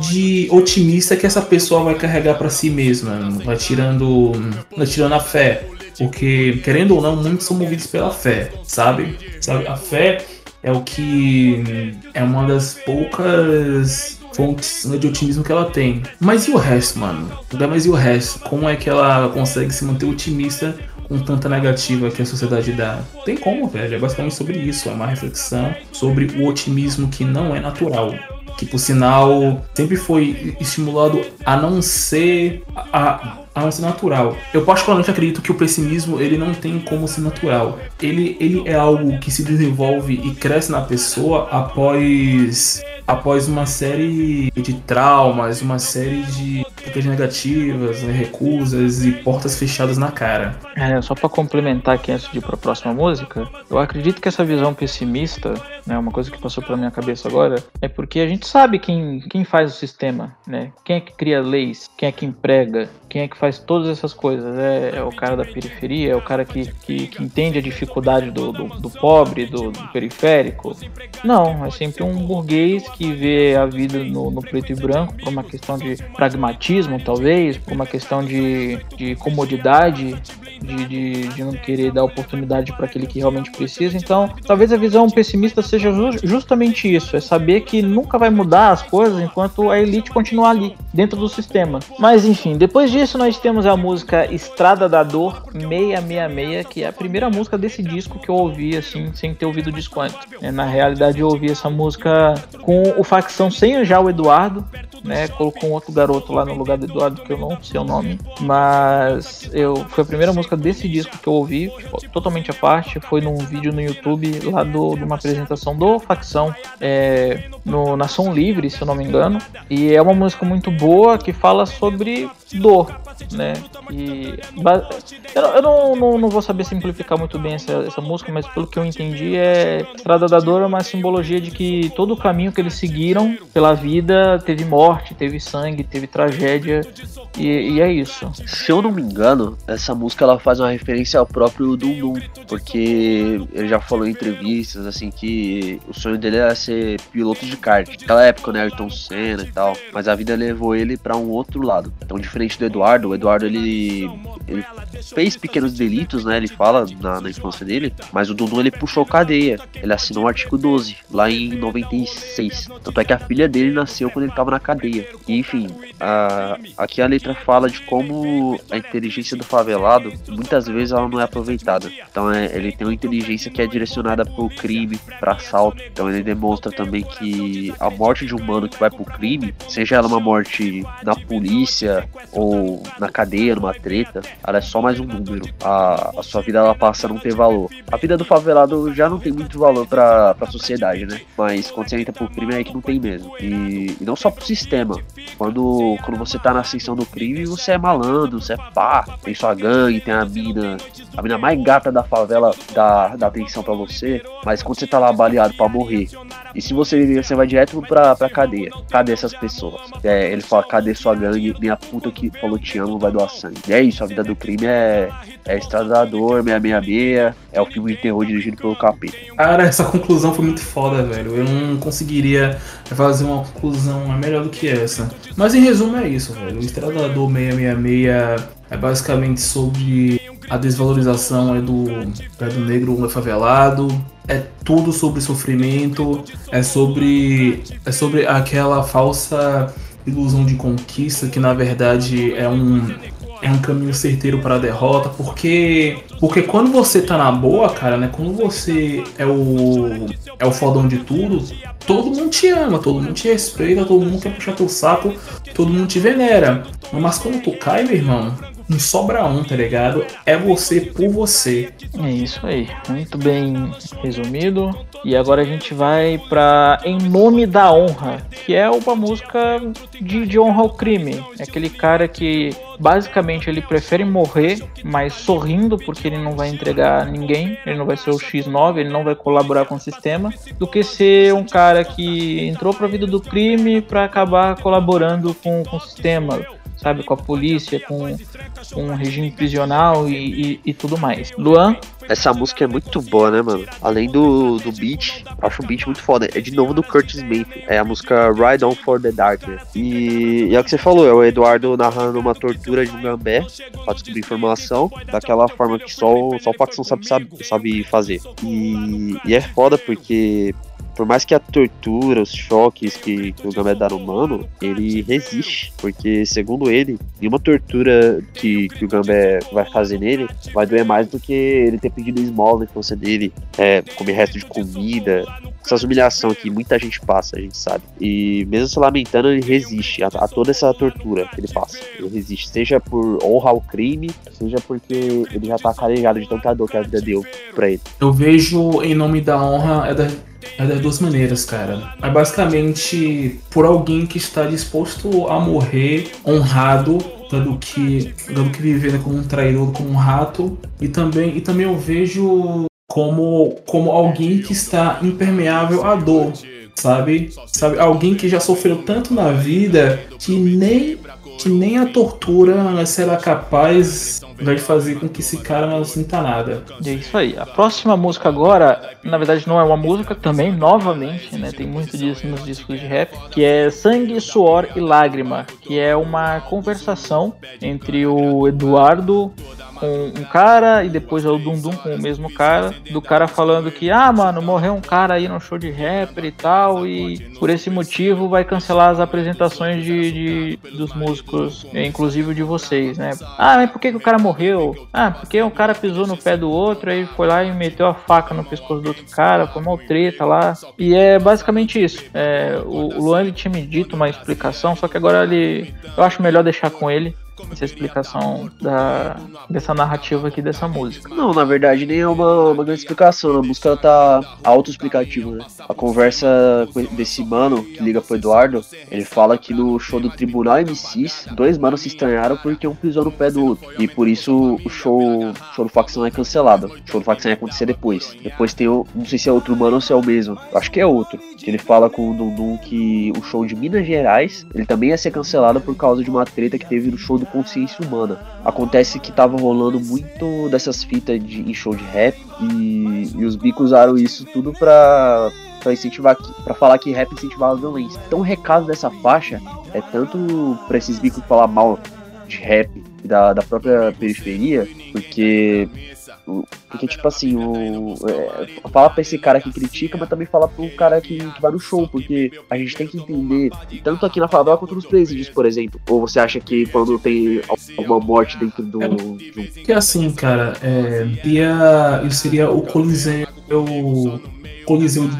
de otimista que essa pessoa vai carregar para si mesma, vai tirando, vai tirando a fé, porque querendo ou não, muitos são movidos pela fé, sabe? Sabe, a fé é o que é uma das poucas fontes de otimismo que ela tem. Mas e o resto, mano? Mas e o resto? Como é que ela consegue se manter otimista com tanta negativa que a sociedade dá. Tem como, velho. É basicamente sobre isso. É uma reflexão sobre o otimismo que não é natural. Que, por sinal, sempre foi estimulado a não ser. A, a não ser natural. Eu particularmente acredito que o pessimismo ele não tem como ser natural. Ele, ele é algo que se desenvolve e cresce na pessoa após após uma série de traumas, uma série de atitudes negativas, né, recusas e portas fechadas na cara. É, só para complementar aqui antes de ir para a próxima música, eu acredito que essa visão pessimista, né, uma coisa que passou pela minha cabeça agora, é porque a gente sabe quem, quem faz o sistema, né? Quem é que cria leis, quem é que emprega, quem é que faz todas essas coisas? É, é o cara da periferia, é o cara que, que, que entende a dificuldade do, do, do pobre, do, do, periférico? Não, é sempre um burguês que vê a vida no, no preto e branco por uma questão de pragmatismo, talvez, por uma questão de, de comodidade, de, de, de não querer dar oportunidade para aquele que realmente precisa. Então, talvez a visão pessimista seja justamente isso: é saber que nunca vai mudar as coisas enquanto a elite continuar ali, dentro do sistema. Mas enfim, depois de disso, nós temos a música Estrada da Dor 666, que é a primeira música desse disco que eu ouvi, assim, sem ter ouvido o disco antes. É, na realidade, eu ouvi essa música com o facção sem já o Eduardo, né? Colocou um outro garoto lá no lugar do Eduardo, que eu não sei o nome. Mas eu foi a primeira música desse disco que eu ouvi, tipo, totalmente à parte. Foi num vídeo no YouTube lá do, de uma apresentação do facção é, no Nação Livre, se eu não me engano. E é uma música muito boa que fala sobre dor. né? E eu, eu não, não, não, vou saber simplificar muito bem essa, essa música, mas pelo que eu entendi é Estrada da Dor é uma simbologia de que todo o caminho que eles seguiram pela vida teve morte, teve sangue, teve tragédia e, e é isso. Se eu não me engano, essa música ela faz uma referência ao próprio Dum porque ele já falou em entrevistas assim que o sonho dele era ser piloto de kart. Naquela época, né, Ayrton Senna e tal, mas a vida levou ele para um outro lado. Então, diferente do Eduardo, o Eduardo ele, ele fez pequenos delitos, né? Ele fala na, na infância dele, mas o Dundum ele puxou cadeia. Ele assinou o artigo 12 lá em 96. Tanto é que a filha dele nasceu quando ele tava na cadeia. E, enfim, a, aqui a letra fala de como a inteligência do favelado muitas vezes ela não é aproveitada. Então, é, ele tem uma inteligência que é direcionada pro crime, para assalto. Então, ele demonstra também que a morte de um humano que vai pro crime, seja ela uma morte na polícia ou na cadeia, numa treta, ela é só mais um número. A, a sua vida ela passa a não ter valor. A vida do favelado já não tem muito valor pra, pra sociedade, né? Mas quando você entra pro crime é que não tem mesmo. E, e não só pro sistema. Quando, quando você tá na ascensão do crime, você é malandro, você é pá, tem sua gangue, tem a mina, a mina mais gata da favela dá, dá atenção para você, mas quando você tá lá baleado para morrer, e se você, você vai direto pra, pra cadeia, cadê essas pessoas? É, ele fala, cadê sua gangue? Minha puta que falou te amo vai doar sangue. E é isso, a vida do crime é, é Estrada da Dor, 666, é o filme de terror dirigido pelo capeta. Cara, essa conclusão foi muito foda, velho. Eu não conseguiria fazer uma conclusão melhor do que essa. Mas em resumo é isso, velho. O Estrada da Dor 666 é basicamente sobre a desvalorização é do, é do negro favelado, é tudo sobre sofrimento, é sobre é sobre aquela falsa ilusão de conquista que na verdade é um é um caminho certeiro para a derrota, porque porque quando você tá na boa, cara, né? Quando você é o é o fodão de tudo, todo mundo te ama, todo mundo te respeita, todo mundo quer puxar teu saco, todo mundo te venera. Mas quando tu cai, meu irmão, não sobra um, tá ligado? É você por você. É isso aí, muito bem resumido. E agora a gente vai para Em Nome da Honra, que é uma música de, de honra ao crime. É aquele cara que basicamente ele prefere morrer, mas sorrindo, porque ele não vai entregar ninguém, ele não vai ser o X9, ele não vai colaborar com o sistema, do que ser um cara que entrou para a vida do crime para acabar colaborando com, com o sistema sabe, com a polícia, com, com o regime prisional e, e, e, tudo mais. Luan? Essa música é muito boa, né, mano? Além do, do beat, acho o beat muito foda. É de novo do Curtis Mayfield. É a música Ride On For The Dark. E, e é o que você falou, é o Eduardo narrando uma tortura de um gambé pra descobrir informação daquela forma que só, só o facção sabe, sabe, sabe fazer. E, e é foda porque por mais que a tortura, os choques que, que o Gambé dá no humano, ele resiste. Porque, segundo ele, nenhuma tortura que, que o Gambé vai fazer nele vai doer mais do que ele ter pedido esmola na infância dele, é, comer resto de comida, essas humilhações que muita gente passa, a gente sabe. E mesmo se lamentando, ele resiste a, a, toda essa tortura que ele passa. Ele resiste, seja por honra ao crime, seja porque ele já tá calejado de tanta dor que a vida deu pra ele. Eu vejo em nome da honra é, da, é das duas maneiras, cara. É basicamente por alguém que está disposto a morrer honrado do que, do que viver como um traidor, como um rato. E também, e também eu vejo como, como alguém que está impermeável à dor, sabe? Sabe, alguém que já sofreu tanto na vida que nem que nem a tortura será capaz de fazer com que esse cara não sinta nada. É isso aí. A próxima música agora, na verdade não é uma música também, novamente, né? Tem muito disso nos discos de rap, que é Sangue, Suor e Lágrima, que é uma conversação entre o Eduardo com um cara e depois é o Dundum com o mesmo cara, do cara falando que, ah, mano, morreu um cara aí no show de rapper e tal, e por esse motivo vai cancelar as apresentações de, de dos músicos, inclusive de vocês, né? Ah, mas por que, que o cara morreu? Ah, porque um cara pisou no pé do outro, aí foi lá e meteu a faca no pescoço do outro cara, foi uma treta lá. E é basicamente isso. É, o, o Luan ele tinha me dito uma explicação, só que agora ele. Eu acho melhor deixar com ele essa explicação da, dessa narrativa aqui dessa música. Não, na verdade nem é uma, uma grande explicação. A música tá autoexplicativa, né? A conversa desse mano que liga pro Eduardo, ele fala que no show do Tribunal MCs, dois manos se estranharam porque um pisou no pé do outro. E por isso o show, o show do Facção é cancelado. O show do Facção ia acontecer depois. Depois tem o. Não sei se é outro mano ou se é o mesmo. Acho que é outro. Ele fala com o Dundum que o show de Minas Gerais ele também ia ser cancelado por causa de uma treta que teve no show do Consciência Humana. Acontece que tava rolando muito dessas fitas de, em show de rap e, e os bicos usaram isso tudo pra, pra incentivar, para falar que rap incentivava a violência. Então o recado dessa faixa é tanto pra esses bicos falar mal de rap da, da própria periferia, porque porque, tipo assim, o, é, fala pra esse cara que critica, mas também fala pro cara que, que vai no show, porque a gente tem que entender, tanto aqui na favela quanto nos presídios, por exemplo. Ou você acha que quando tem alguma morte dentro do. É, que assim, cara, é, seria, isso seria o Coliseu. O Coliseu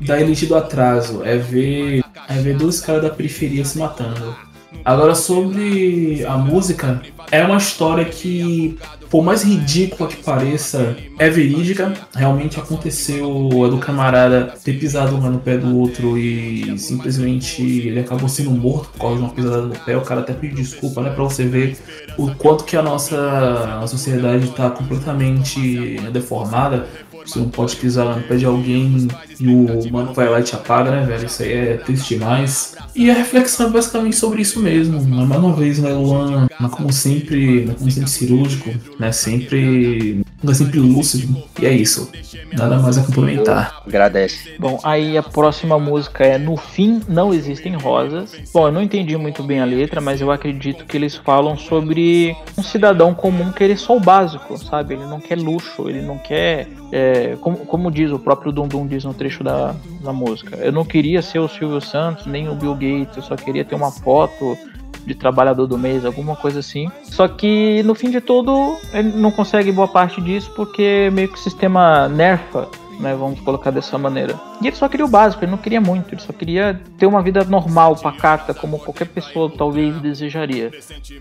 da elite do atraso. É ver, é ver dois caras da periferia se matando. Agora, sobre a música, é uma história que por mais ridícula que pareça, é verídica. Realmente aconteceu é do camarada ter pisado um no pé do outro e simplesmente ele acabou sendo morto por causa de uma pisada no pé. O cara até pediu desculpa, né? Pra você ver o quanto que a nossa a sociedade está completamente deformada. Você não pode pisar no pé de alguém e o mano vai lá e te apaga, né, velho? Isso aí é triste demais. E a reflexão é basicamente sobre isso mesmo. Mais uma vez, né, Luan, como sempre, como sempre cirúrgico, né? Sempre, sempre lúcido. E é isso. Nada mais a complementar. Agradece. Bom, aí a próxima música é No Fim Não Existem Rosas. Bom, eu não entendi muito bem a letra, mas eu acredito que eles falam sobre um cidadão comum querer só o básico, sabe? Ele não quer luxo, ele não quer. É, como, como diz o próprio Dundum diz no trecho da, da música. Eu não queria ser o Silvio Santos, nem o Bill Gates, eu só queria ter uma foto de trabalhador do mês, alguma coisa assim. Só que no fim de tudo, ele não consegue boa parte disso porque meio que o sistema nerfa né? Vamos colocar dessa maneira. E ele só queria o básico, ele não queria muito, ele só queria ter uma vida normal, pacata, como qualquer pessoa talvez desejaria.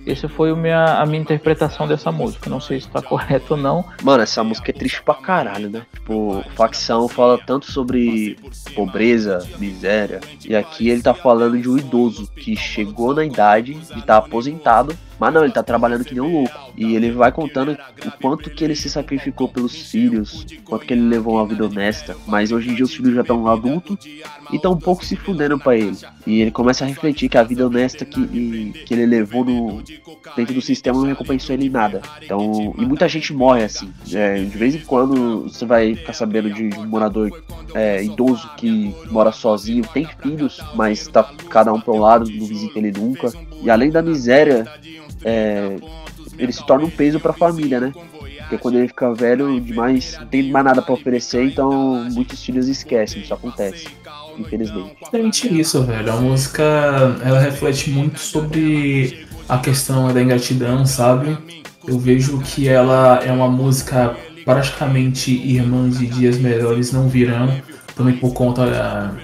Essa foi a minha, a minha interpretação dessa música. Não sei se tá correto ou não. Mano, essa música é triste pra caralho, né? Tipo, facção fala tanto sobre pobreza, miséria, e aqui ele tá falando de um idoso que chegou na idade de estar tá aposentado mas não, ele tá trabalhando que nem um louco. E ele vai contando o quanto que ele se sacrificou pelos filhos, quanto que ele levou uma vida honesta. Mas hoje em dia os filhos já estão adultos e estão um pouco se fudendo pra ele. E ele começa a refletir que a vida honesta que, e, que ele levou no, dentro do sistema não recompensou ele em nada. Então, e muita gente morre assim. É, de vez em quando você vai ficar sabendo de, de um morador é, idoso que mora sozinho, tem filhos, mas tá cada um para um lado, não visita ele nunca. E além da miséria é, ele se torna um peso para a família, né? Porque quando ele fica velho demais, não tem mais nada para oferecer, então muitos filhos esquecem, isso acontece, infelizmente. Exatamente isso, velho. A música ela reflete muito sobre a questão da ingratidão, sabe? Eu vejo que ela é uma música praticamente irmã de Dias Melhores Não Virão, também por conta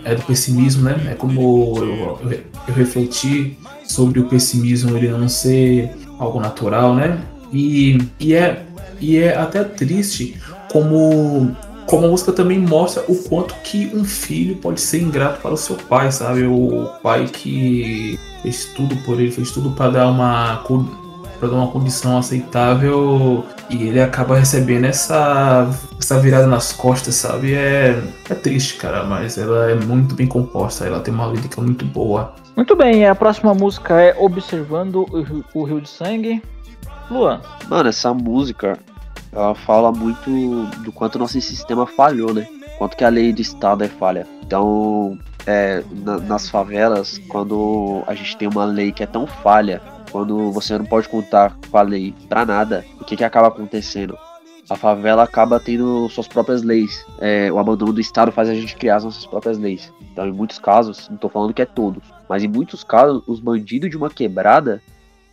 é, do pessimismo, né? É como eu, eu, eu refleti sobre o pessimismo ele não ser algo natural, né? E, e, é, e é até triste como, como a música também mostra o quanto que um filho pode ser ingrato para o seu pai, sabe? O pai que fez tudo por ele, fez tudo para dar uma para dar uma condição aceitável e ele acaba recebendo essa, essa virada nas costas, sabe? É, é triste, cara, mas ela é muito bem composta, ela tem uma lírica muito boa. Muito bem, a próxima música é Observando o Rio de Sangue. Luan. Mano, essa música ela fala muito do quanto nosso sistema falhou, né? Quanto que a lei do Estado é falha. Então, é, na, nas favelas, quando a gente tem uma lei que é tão falha, quando você não pode contar com a lei pra nada, o que que acaba acontecendo? A favela acaba tendo suas próprias leis. É, o abandono do Estado faz a gente criar as nossas próprias leis. Então, em muitos casos, não tô falando que é todos, mas em muitos casos, os bandidos de uma quebrada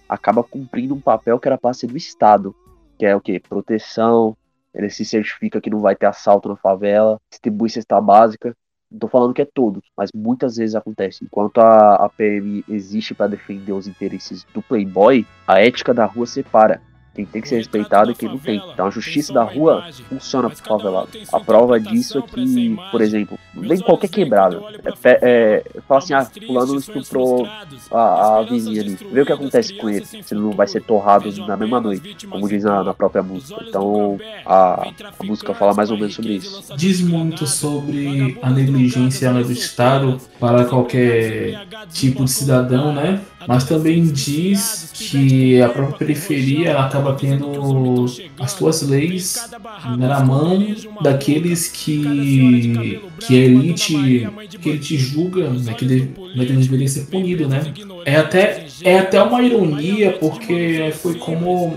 acaba cumprindo um papel que era para ser do Estado, que é o que? Proteção, ele se certifica que não vai ter assalto na favela, distribui cesta básica. Não tô falando que é todos, mas muitas vezes acontece. Enquanto a, a PM existe para defender os interesses do playboy, a ética da rua separa quem tem que ser respeitado e quem não tem. Então a justiça da rua funciona pro favelado. A prova disso é que, por exemplo, vem qualquer quebrada. É, é, fala assim, ah, fulano estuprou a, a vizinha ali. Vê o que acontece com ele. Se ele não vai ser torrado na mesma noite, como diz na, na própria música. Então a, a, música fala mais ou menos sobre isso. Diz muito sobre a negligência do Estado para qualquer tipo de cidadão, né? Mas também diz que a própria periferia acaba tendo as suas leis na mão daqueles que, que a elite que ele te julga, né, que ele, né, que deveria ser punido, né? É até, é até uma ironia, porque foi como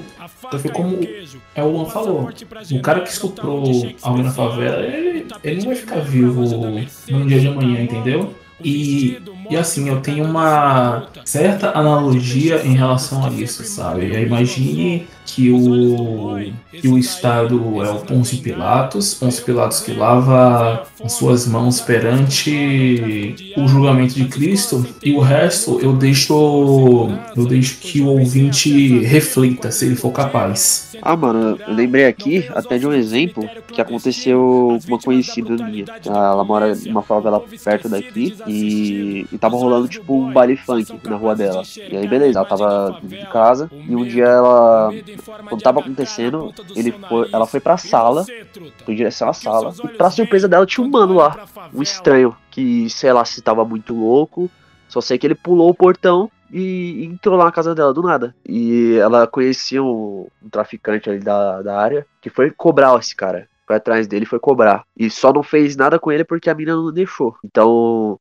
foi como é o Luan falou. O cara que estuprou alguém na favela, ele, ele não vai ficar vivo no dia de amanhã, entendeu? E, e assim, eu tenho uma certa analogia em relação a isso, sabe? Imagine que o, que o Estado é o Pôncio Pilatos, Pôncio Pilatos que lava as suas mãos perante o julgamento de Cristo, e o resto eu deixo, eu deixo que o ouvinte reflita, se ele for capaz. Ah, mano, eu lembrei aqui até de um exemplo que aconteceu com uma conhecida minha. Ela mora numa favela perto daqui e, e tava rolando tipo um baile funk na rua dela. E aí, beleza, ela tava de casa e um dia ela quando tava acontecendo, ele foi, ela foi pra sala, foi em direção à sala, e pra surpresa dela tinha um mano lá, um estranho, que sei lá se tava muito louco, só sei que ele pulou o portão e entrou lá na casa dela do nada. E ela conhecia um, um traficante ali da, da área que foi cobrar esse cara. Foi atrás dele e foi cobrar. E só não fez nada com ele porque a mina não deixou. Então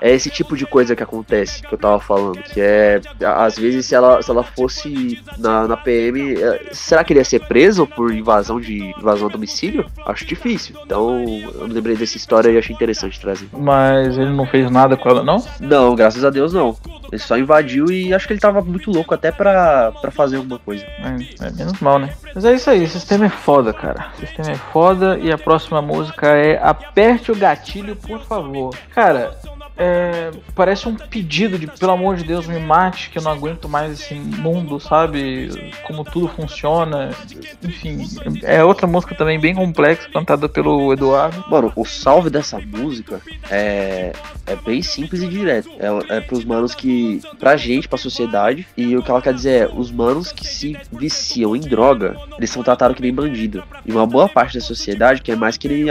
é esse tipo de coisa que acontece que eu tava falando. Que é, às vezes, se ela, se ela fosse na, na PM, é, será que ele ia ser preso por invasão de invasão a domicílio? Acho difícil. Então, eu me lembrei dessa história e achei interessante trazer. Mas ele não fez nada com ela, não? Não, graças a Deus não. Ele só invadiu e acho que ele tava muito louco até pra, pra fazer alguma coisa. É, é menos mal, né? Mas é isso aí, o sistema é foda, cara. O sistema é foda e a próxima música é Aperte o Gatilho, por favor. Cara, é, parece um pedido de pelo amor de Deus me mate que eu não aguento mais esse mundo, sabe? Como tudo funciona. Enfim, é outra música também bem complexa, cantada pelo Eduardo. Mano, o salve dessa música é, é bem simples e direto. É, é pros manos que. pra gente, pra sociedade. E o que ela quer dizer é: os manos que se viciam em droga, eles são tratados que nem bandido. E uma boa parte da sociedade quer mais que ele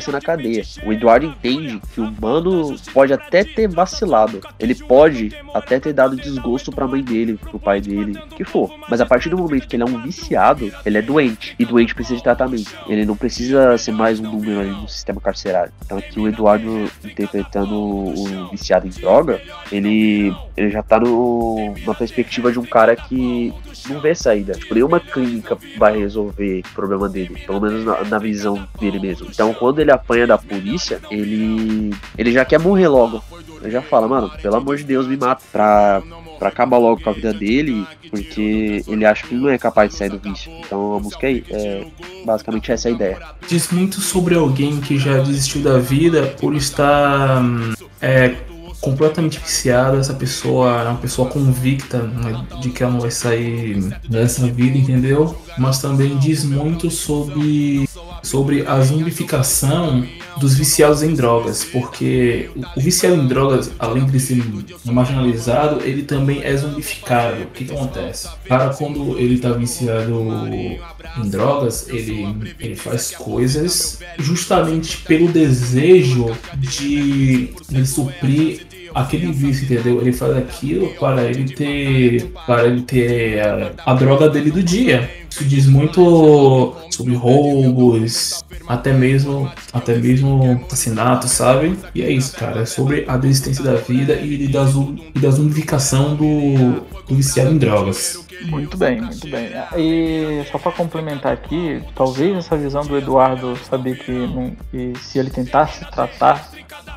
ser na cadeia. O Eduardo entende que o mano pode até ter vacilado. Ele pode até ter dado desgosto pra mãe dele, pro pai dele, que for. Mas a partir do momento que ele é um viciado, ele é doente. E doente precisa de tratamento. Ele não precisa ser mais um número ali no sistema carcerário. Então aqui o Eduardo interpretando o viciado em droga, ele, ele já tá no, na perspectiva de um cara que não vê saída. Tipo, nenhuma clínica vai resolver o problema dele. Pelo menos na, na visão dele mesmo. Então quando ele apanha da polícia, ele, ele já quer morrer logo. Ele já fala, mano, pelo amor de Deus, me mata pra, pra acabar logo com a vida dele, porque ele acha que ele não é capaz de sair do vício. Então a música é, é basicamente essa é a ideia. Diz muito sobre alguém que já desistiu da vida por estar é, completamente viciada, essa pessoa é uma pessoa convicta né, de que ela não vai sair dessa vida, entendeu? Mas também diz muito sobre, sobre a zumbificação dos viciados em drogas, porque o viciado em drogas, além de ser marginalizado, ele também é zumbificado. O que, que acontece? Para quando ele está viciado em drogas, ele, ele faz coisas justamente pelo desejo de, de suprir aquele vício, entendeu? Ele faz aquilo para ele ter para ele ter a, a droga dele do dia. Isso diz muito sobre roubos, até mesmo até mesmo assassinato, sabe? E é isso, cara, é sobre a desistência da vida e da, e da zumbificação do, do viciado em drogas. Muito bem, muito bem. E só para complementar aqui, talvez essa visão do Eduardo saber que, que se ele tentasse tratar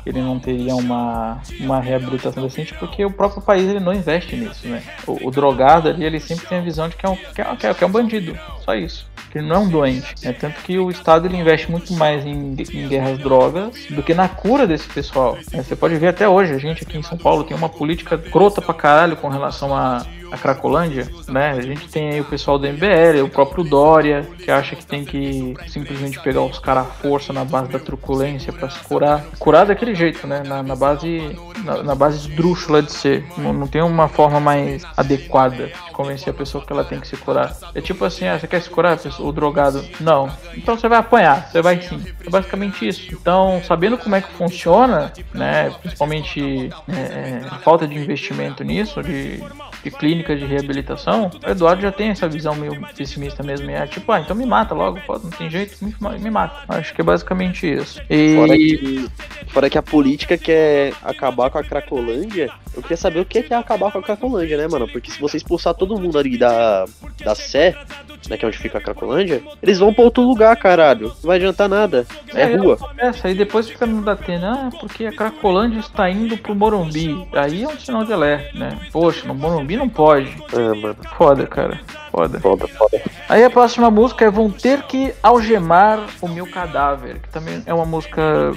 ele não teria uma, uma reabilitação decente, porque o próprio país ele não investe nisso, né? O, o drogado ali, ele sempre tem a visão de que é um, que é, que é um bandido, só isso Ele não é um doente. Né? Tanto que o Estado ele investe muito mais em, em guerras drogas do que na cura desse pessoal. Né? Você pode ver até hoje, a gente aqui em São Paulo tem uma política crota pra caralho com relação a a Cracolândia, né? A gente tem aí o pessoal do MBL, o próprio Dória, que acha que tem que simplesmente pegar os caras à força na base da truculência para se curar. Curar daquele jeito, né? Na, na base na, na, base esdrúxula de ser. Não, não, tem uma forma mais adequada de convencer a pessoa que ela tem que se curar. É tipo assim, ah, você quer se curar, o drogado? Não. Então você vai apanhar, você vai sim. É basicamente isso. Então, sabendo como é que funciona, né? Principalmente é, é a falta de investimento nisso, de de clínicas de reabilitação, o Eduardo já tem essa visão meio pessimista mesmo. É tipo, ah, então me mata logo, não tem jeito, me, me mata. Acho que é basicamente isso. E... Fora, que, fora que a política quer acabar com a Cracolândia, eu queria saber o que é acabar com a Cracolândia, né, mano? Porque se você expulsar todo mundo ali da, da Sé, né, que é onde fica a Cracolândia, eles vão pra outro lugar, caralho. Não vai adiantar nada. É, é rua. Essa, aí depois fica no Datena, ah, porque a Cracolândia está indo pro Morumbi. Aí é um sinal de alerta, né? Poxa, no Morumbi não pode. É, mano. Foda, cara. Foda. Foda, foda. Aí a próxima música é Vão Ter Que Algemar o Meu Cadáver, que também é uma música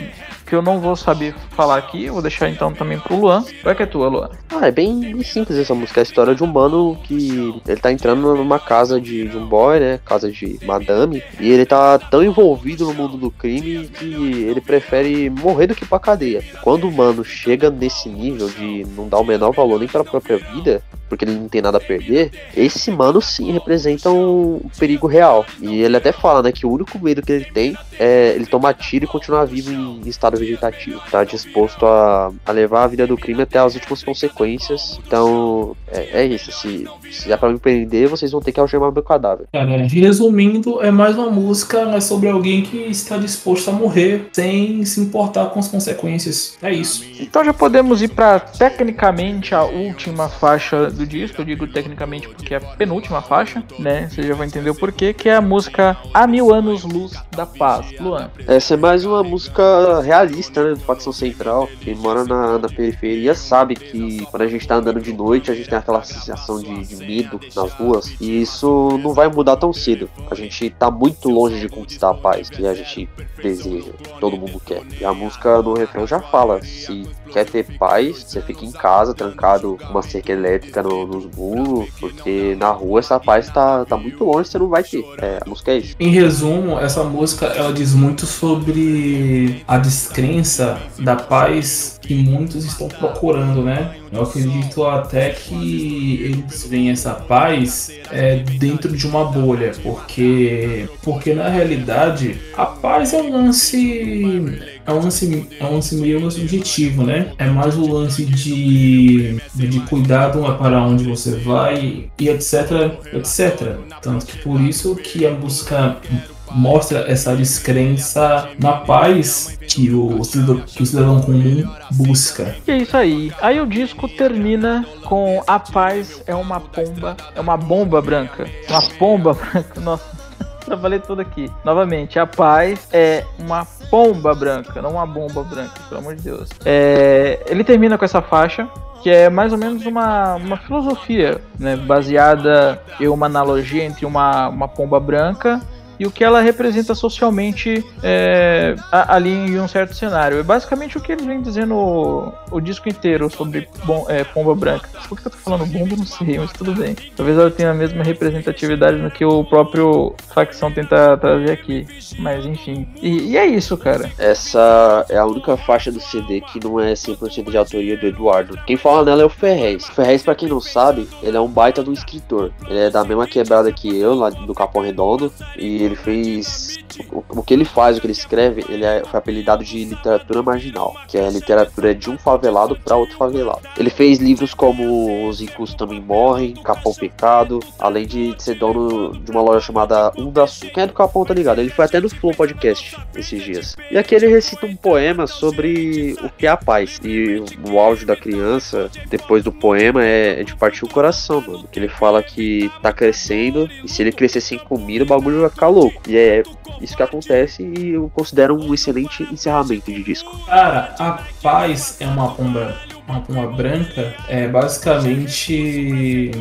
que eu não vou saber falar aqui, eu vou deixar então também pro Luan. Qual é que é tua, Luan? Ah, é bem, simples essa música. É a história de um mano que ele tá entrando numa casa de, de um boy, né? Casa de madame. E ele tá tão envolvido no mundo do crime que ele prefere morrer do que ir pra cadeia. Quando o mano chega nesse nível de não dar o menor valor nem pra própria vida, porque ele não tem nada a perder, esse mano sim representa um perigo real. E ele até fala, né, que o único medo que ele tem é ele tomar tiro e continuar vivo em estado vegetativo. Tá disposto a, a levar a vida do crime até as últimas consequências. Então, é, é isso. Se, se é pra me prender, vocês vão ter que algemar meu cadáver. Cara, resumindo, é mais uma música sobre alguém que está disposto a morrer sem se importar com as consequências. É isso. Então já podemos ir para tecnicamente a última faixa do disco, eu digo tecnicamente porque é a penúltima faixa, né? Você já vai entender o porquê, que é a música A Mil Anos Luz da Paz. Luan. Essa é mais uma música realista, né? Do Facção Central. Quem mora na, na periferia sabe que quando a gente tá andando de noite, a gente tem aquela sensação de, de medo nas ruas. E isso não vai mudar tão cedo. A gente tá muito longe de conquistar a paz que a gente deseja, todo mundo quer. E a música no refrão já fala: se quer ter paz, você fica em casa, trancado com uma cerca elétrica no, nos muros, porque na rua essa paz tá, tá muito longe, você não vai ter. É, a música é isso. Em resumo, essa música ela diz muito sobre a descrença da paz que muitos estão procurando, né? Eu acredito até que eles veem essa paz é, dentro de uma bolha, porque, porque na realidade a paz é um lance é um lance, é um lance meio subjetivo, né? É mais o lance de, de cuidado para onde você vai e etc, etc. Tanto que por isso que a busca mostra essa descrença na paz que o, que o cidadão comum busca. E é isso aí. Aí o disco termina com a paz é uma pomba, é uma bomba branca. Uma pomba branca. Nossa, trabalhei tudo aqui. Novamente, a paz é uma pomba branca, não uma bomba branca, pelo amor de Deus. É, ele termina com essa faixa, que é mais ou menos uma, uma filosofia, né, baseada em uma analogia entre uma, uma pomba branca e o que ela representa socialmente é, ali em um certo cenário. É basicamente o que eles vêm dizendo o, o disco inteiro sobre bom, é, Pomba Branca. Por que eu tô falando bomba? Não sei, mas tudo bem. Talvez ela tenha a mesma representatividade no que o próprio facção tenta trazer aqui. Mas enfim. E, e é isso, cara. Essa é a única faixa do CD que não é 100% de autoria do Eduardo. Quem fala nela é o Ferrez. O Ferrez, pra quem não sabe, ele é um baita do escritor. Ele é da mesma quebrada que eu, lá do Capão Redondo. E ele fez. O, o, que ele faz, o que ele escreve, ele é, foi apelidado de literatura marginal, que é a literatura de um favelado para outro favelado. Ele fez livros como Os Ricos Também Morrem, Capão Pecado, além de ser dono de uma loja chamada Undaçu. Quem é do Capão tá ligado? Ele foi até no Flow Podcast esses dias. E aqui ele recita um poema sobre o que é a paz. E o auge da criança, depois do poema, é, é de partir o coração, mano. Que ele fala que tá crescendo e se ele crescer sem comida, o bagulho vai ficar louco. E é isso que acontece e eu considero um excelente encerramento de disco. Cara, a paz é uma pomba uma pomba branca é basicamente,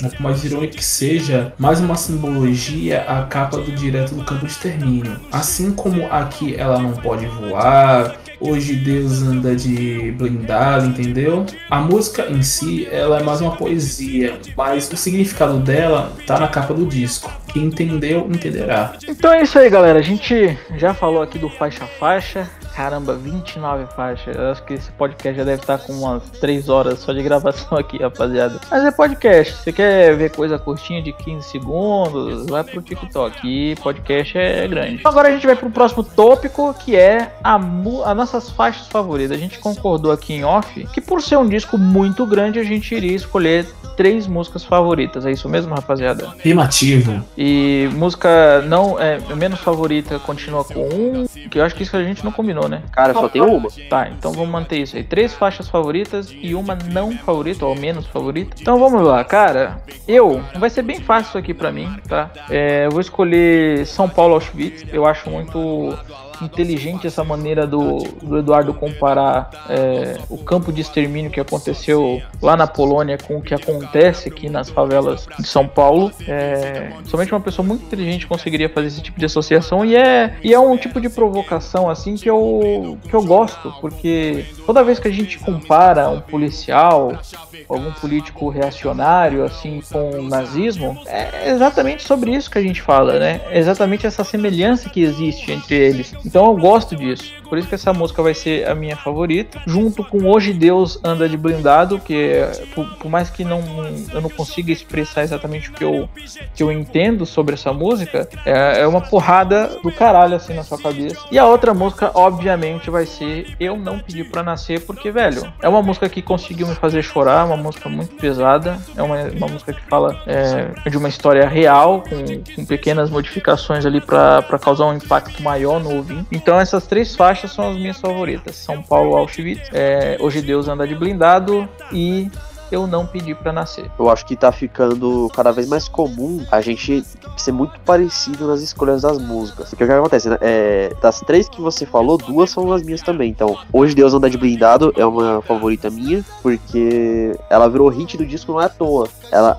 por mais irônico que seja, mais uma simbologia a capa do direto do campo de extermínio. Assim como aqui ela não pode voar, Hoje Deus anda de blindado, entendeu? A música em si, ela é mais uma poesia, mas o significado dela tá na capa do disco. Quem entendeu, entenderá. Então é isso aí, galera. A gente já falou aqui do faixa faixa. Caramba, 29 faixas. Eu acho que esse podcast já deve estar com umas 3 horas só de gravação aqui, rapaziada. Mas é podcast. Você quer ver coisa curtinha de 15 segundos? Vai pro TikTok. E podcast é grande. Agora a gente vai pro próximo tópico, que é a as nossas faixas favoritas. A gente concordou aqui em off que por ser um disco muito grande, a gente iria escolher três músicas favoritas. É isso mesmo, rapaziada? Afirmativo. E música não é menos favorita continua com um, que eu acho que isso a gente não combinou, né? Cara, só tem uma. Tá, então vamos manter isso aí. Três faixas favoritas e uma não favorita, ou menos favorita. Então vamos lá, cara. Eu, vai ser bem fácil isso aqui pra mim, tá? É, eu vou escolher São Paulo Auschwitz. Eu acho muito inteligente essa maneira do, do Eduardo comparar é, o campo de extermínio que aconteceu lá na Polônia com o que acontece aqui nas favelas de São Paulo. É, somente uma pessoa muito inteligente conseguiria fazer esse tipo de associação e é, e é um tipo de provocação assim que eu, que eu gosto, porque toda vez que a gente compara um policial, algum político reacionário assim com o nazismo, é exatamente sobre isso que a gente fala, né? É exatamente essa semelhança que existe entre eles. Então eu gosto disso. Por isso que essa música vai ser a minha favorita. Junto com Hoje Deus Anda de Blindado, que por, por, mais que não, eu não consiga expressar exatamente o que eu, que eu entendo sobre essa música, é, é uma porrada do caralho assim na sua cabeça. E a outra música, obviamente, vai ser Eu Não Pedi Pra Nascer, porque, velho, é uma música que conseguiu me fazer chorar, uma música muito pesada, é uma, uma música que fala é, de uma história real, com, com pequenas modificações ali para causar um impacto maior no Então essas três faixas são as minhas favoritas: São Paulo Auschwitz, é, Hoje Deus anda de blindado e eu não pedi para nascer. Eu acho que tá ficando cada vez mais comum a gente ser muito parecido nas escolhas das músicas. Porque o que acontece, né? É, das três que você falou, duas são as minhas também. Então, Hoje Deus Anda de Blindado é uma favorita minha, porque ela virou hit do disco não é à toa. Ela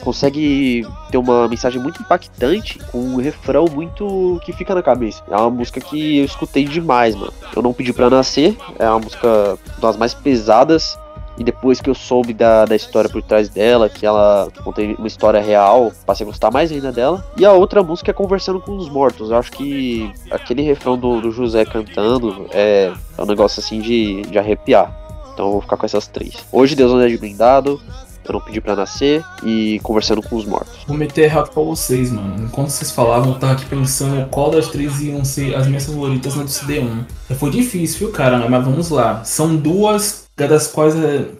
consegue ter uma mensagem muito impactante com um refrão muito que fica na cabeça. É uma música que eu escutei demais, mano. Eu não pedi para nascer, é uma música das mais pesadas e depois que eu soube da, da história por trás dela, que ela contei uma história real, passei a gostar mais ainda dela. E a outra música é Conversando com os Mortos. Eu acho que aquele refrão do, do José cantando é, é um negócio assim de, de arrepiar. Então eu vou ficar com essas três. Hoje Deus não é de blindado, eu não pedi para nascer e conversando com os mortos. Vou meter errado pra vocês, mano. Enquanto vocês falavam, eu tava aqui pensando qual das três iam ser as minhas favoritas no CD1. Foi difícil, viu, cara? Mas vamos lá. São duas das quais,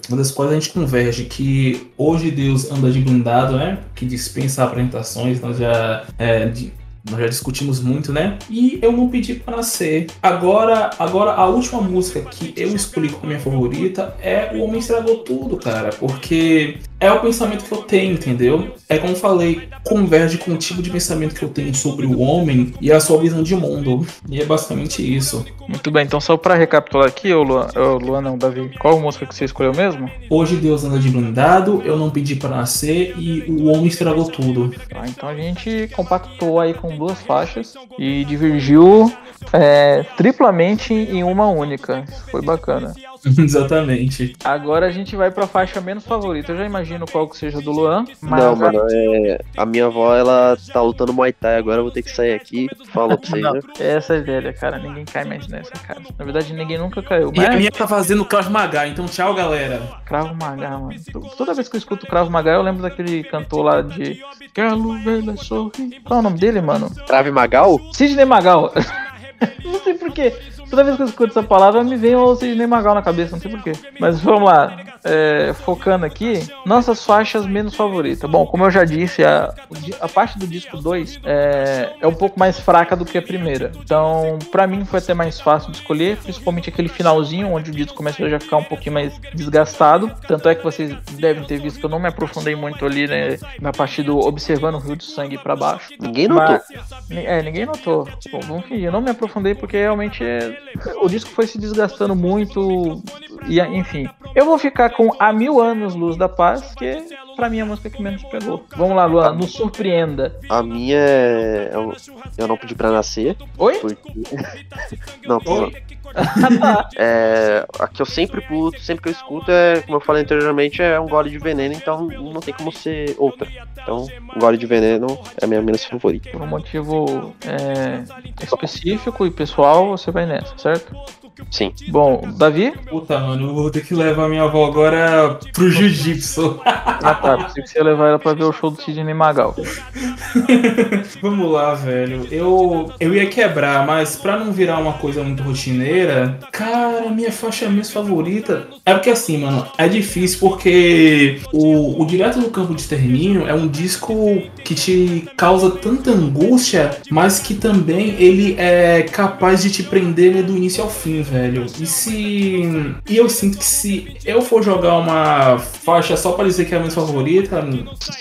uma das quais a gente converge, que hoje Deus anda de blindado, né? Que dispensa apresentações, nós já é, de, nós já discutimos muito, né? E eu não pedi para nascer. Agora, agora a última música que eu escolhi como minha favorita é O Homem Estragou Tudo, cara, porque é o pensamento que eu tenho, entendeu? É como eu falei, converge com o tipo de pensamento que eu tenho sobre o homem e a sua visão de mundo. E é basicamente isso. Muito bem, então só para recapitular aqui, ô Luan, ô Luan não, Davi, qual música que você escolheu mesmo? Hoje Deus anda de blindado, eu não pedi para nascer e o homem estragou tudo. Ah, então a gente compactou aí com duas faixas e divergiu é, triplamente em uma única. Foi bacana. Exatamente. Agora a gente vai pra faixa menos favorita. Eu já imagino qual que seja do Luan. Mas não, mano, é... a minha avó, ela tá lutando Muay Thai agora, eu vou ter que sair aqui. Falou pra vocês, né? Essa é velha, cara. Ninguém cai mais nessa, cara. Na verdade, ninguém nunca caiu. Mas... E a minha tá fazendo Krav Maga, então tchau, galera. Cravo Maga, mano. Toda vez que eu escuto Cravo Maga, eu lembro daquele cantor lá de Quero ver sorrir. Qual é o nome dele, mano? Crave Magal? Sidney Magal. Não sei porquê. Toda vez que eu escuto essa palavra, me vem o Sidney Magal na cabeça, não sei porquê. Mas vamos lá. É, focando aqui, nossas faixas menos favoritas. Bom, como eu já disse, a, a parte do disco 2 é, é um pouco mais fraca do que a primeira. Então, para mim, foi até mais fácil de escolher, principalmente aquele finalzinho, onde o disco começa a já ficar um pouquinho mais desgastado. Tanto é que vocês devem ter visto que eu não me aprofundei muito ali, né, na parte do observando o rio de sangue para baixo. Ninguém notou. Mas, é, ninguém notou. Bom, vamos fingir, eu não me aprofundei porque realmente é, o disco foi se desgastando muito. E, enfim, eu vou ficar com A Mil Anos Luz da Paz, que pra mim é a música que menos pegou. Vamos lá, Luan, nos surpreenda. A minha é. Eu, eu não pedi pra nascer. Oi? Porque... não, tô é, a que eu sempre puto, sempre que eu escuto, é, como eu falei anteriormente, é um gole de veneno, então não tem como ser outra. Então, um gole de veneno é a minha menos favorita. Por um motivo é, específico e pessoal, você vai nessa, certo? Sim. Bom, Davi? Puta, mano, eu vou ter que levar minha avó agora pro jiu-jitsu. ah tá, pensei que você ia levar ela pra ver o show do Sidney Magal. Vamos lá, velho. Eu, eu ia quebrar, mas pra não virar uma coisa muito rotineira, cara, minha faixa menos favorita é porque assim, mano, é difícil porque o, o Direto do Campo de Extermínio é um disco que te causa tanta angústia, mas que também ele é capaz de te prender do início ao fim, velho. E se. E eu sinto que se eu for jogar uma faixa só pra dizer que é a minha favorita,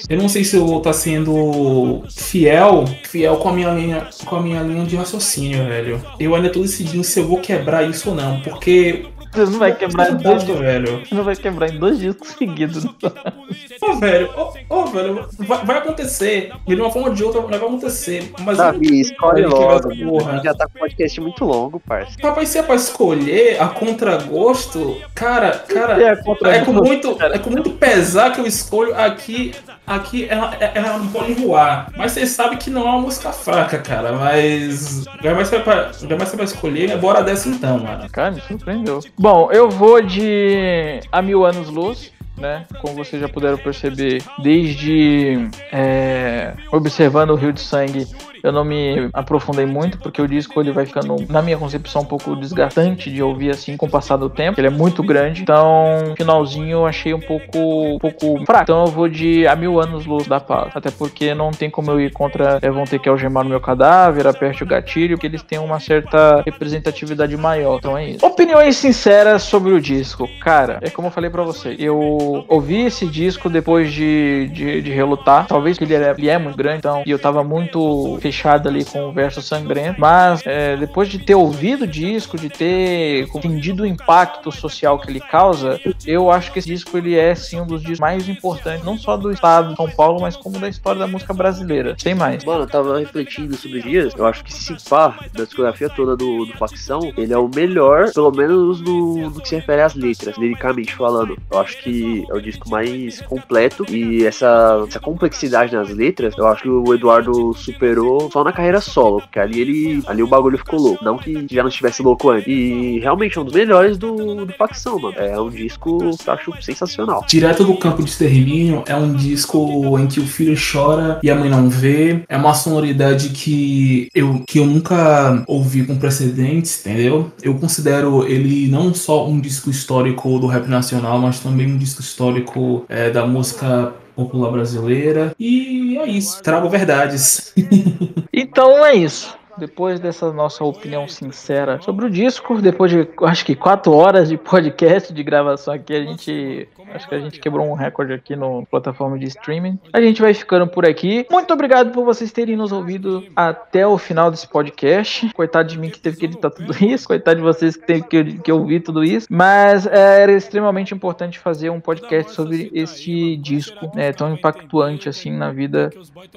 eu não sei se eu vou estar tá sendo fiel, fiel com a minha linha, com a minha linha de raciocínio, velho. Eu ainda tô decidindo se eu vou quebrar isso ou não, porque não vai quebrar em dois discos, velho. Você não vai quebrar em dois discos seguidos. Ô, velho, ô, oh, velho, vai, vai, acontecer. De uma forma ou de outra vai acontecer. Mas Davi, escolhe logo. A gente já tá com um podcast muito longo, parça. Rapaz, se é pra escolher a contragosto, cara, cara, é, é, com muito, é com muito pesar que eu escolho aqui. Aqui ela, ela não pode voar. Mas você sabe que não é uma música fraca, cara. Mas. Já mais pra, já mais pra escolher, bora dessa então, mano. Cara, me surpreendeu. Bom, eu vou de A Mil Anos Luz né? Como vocês já puderam perceber, desde é, observando o Rio de Sangue eu não me aprofundei muito, porque o disco ele vai ficando, na minha concepção, um pouco desgastante de ouvir assim com o passar do tempo. Ele é muito grande. Então, finalzinho eu achei um pouco, um pouco fraco. Então eu vou de a mil anos luz da paz. Até porque não tem como eu ir contra. É, vão ter que algemar o meu cadáver, aperte o gatilho, porque eles têm uma certa representatividade maior. Então é isso. Opiniões sinceras sobre o disco. Cara, é como eu falei para você. Eu ouvi esse disco depois de, de, de relutar. Talvez que ele ele é muito grande. Então, e eu tava muito fechada ali com o verso sangrento, mas é, depois de ter ouvido o disco, de ter entendido o impacto social que ele causa, eu acho que esse disco ele é sim um dos discos mais importantes, não só do estado de São Paulo, mas como da história da música brasileira. Sem mais. Mano, eu tava refletindo sobre dias, eu acho que se pá, da discografia toda do, do Facção, ele é o melhor, pelo menos no, no que se refere às letras, liricamente falando. Eu acho que é o disco mais completo e essa, essa complexidade nas letras, eu acho que o Eduardo superou só na carreira solo, porque ali ele. Ali o bagulho ficou louco. Não que já não estivesse louco antes. E realmente é um dos melhores do, do facção, mano. É um disco que eu acho sensacional. Direto do campo de extermínio é um disco em que o filho chora e a mãe não vê. É uma sonoridade que eu, que eu nunca ouvi com precedentes, entendeu? Eu considero ele não só um disco histórico do rap nacional, mas também um disco histórico é, da música popular brasileira. E é isso. Trago verdades. então é isso depois dessa nossa opinião sincera sobre o disco, depois de acho que quatro horas de podcast de gravação aqui, a gente acho que a gente quebrou um recorde aqui no plataforma de streaming. A gente vai ficando por aqui. Muito obrigado por vocês terem nos ouvido até o final desse podcast. Coitado de mim que teve que editar tudo isso, coitado de vocês que teve que, que ouvir tudo isso. Mas é, era extremamente importante fazer um podcast sobre este disco né, tão impactuante assim na vida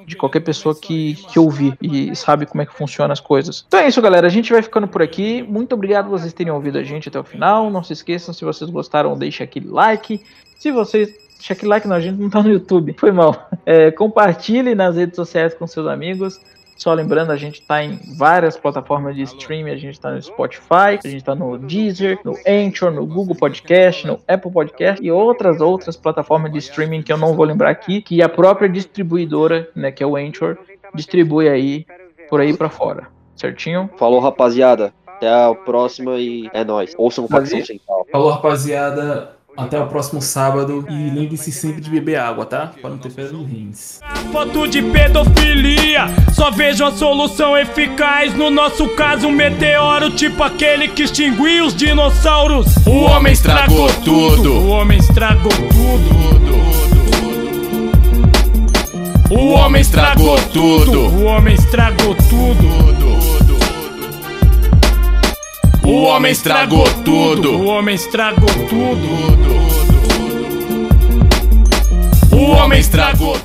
de qualquer pessoa que, que ouvir e sabe como é que funciona as coisas. Então é isso, galera. A gente vai ficando por aqui. Muito obrigado por vocês terem ouvido a gente até o final. Não se esqueçam, se vocês gostaram, deixe aquele like. Se vocês. Deixa aquele like, não, a gente não tá no YouTube. Foi mal. É, compartilhe nas redes sociais com seus amigos. Só lembrando, a gente está em várias plataformas de streaming, a gente está no Spotify, a gente está no Deezer, no Anchor, no Google Podcast, no Apple Podcast e outras outras plataformas de streaming que eu não vou lembrar aqui, que a própria distribuidora, né, que é o Anchor, distribui aí por aí para fora. Certinho? Falou, rapaziada. Até a próxima e é nóis. Ouçam Facção Central. Falou, rapaziada. Até o próximo sábado. E lembre-se sempre de beber água, tá? Para não ter pedra nos rins. Foto de pedofilia, só vejo a solução eficaz. No nosso caso, um meteoro, tipo aquele que extinguiu os dinossauros. O homem estragou tudo. O homem estragou tudo. O homem estragou tudo. O homem estragou tudo. O homem estragou tudo. O homem estragou tudo. O homem estragou tudo.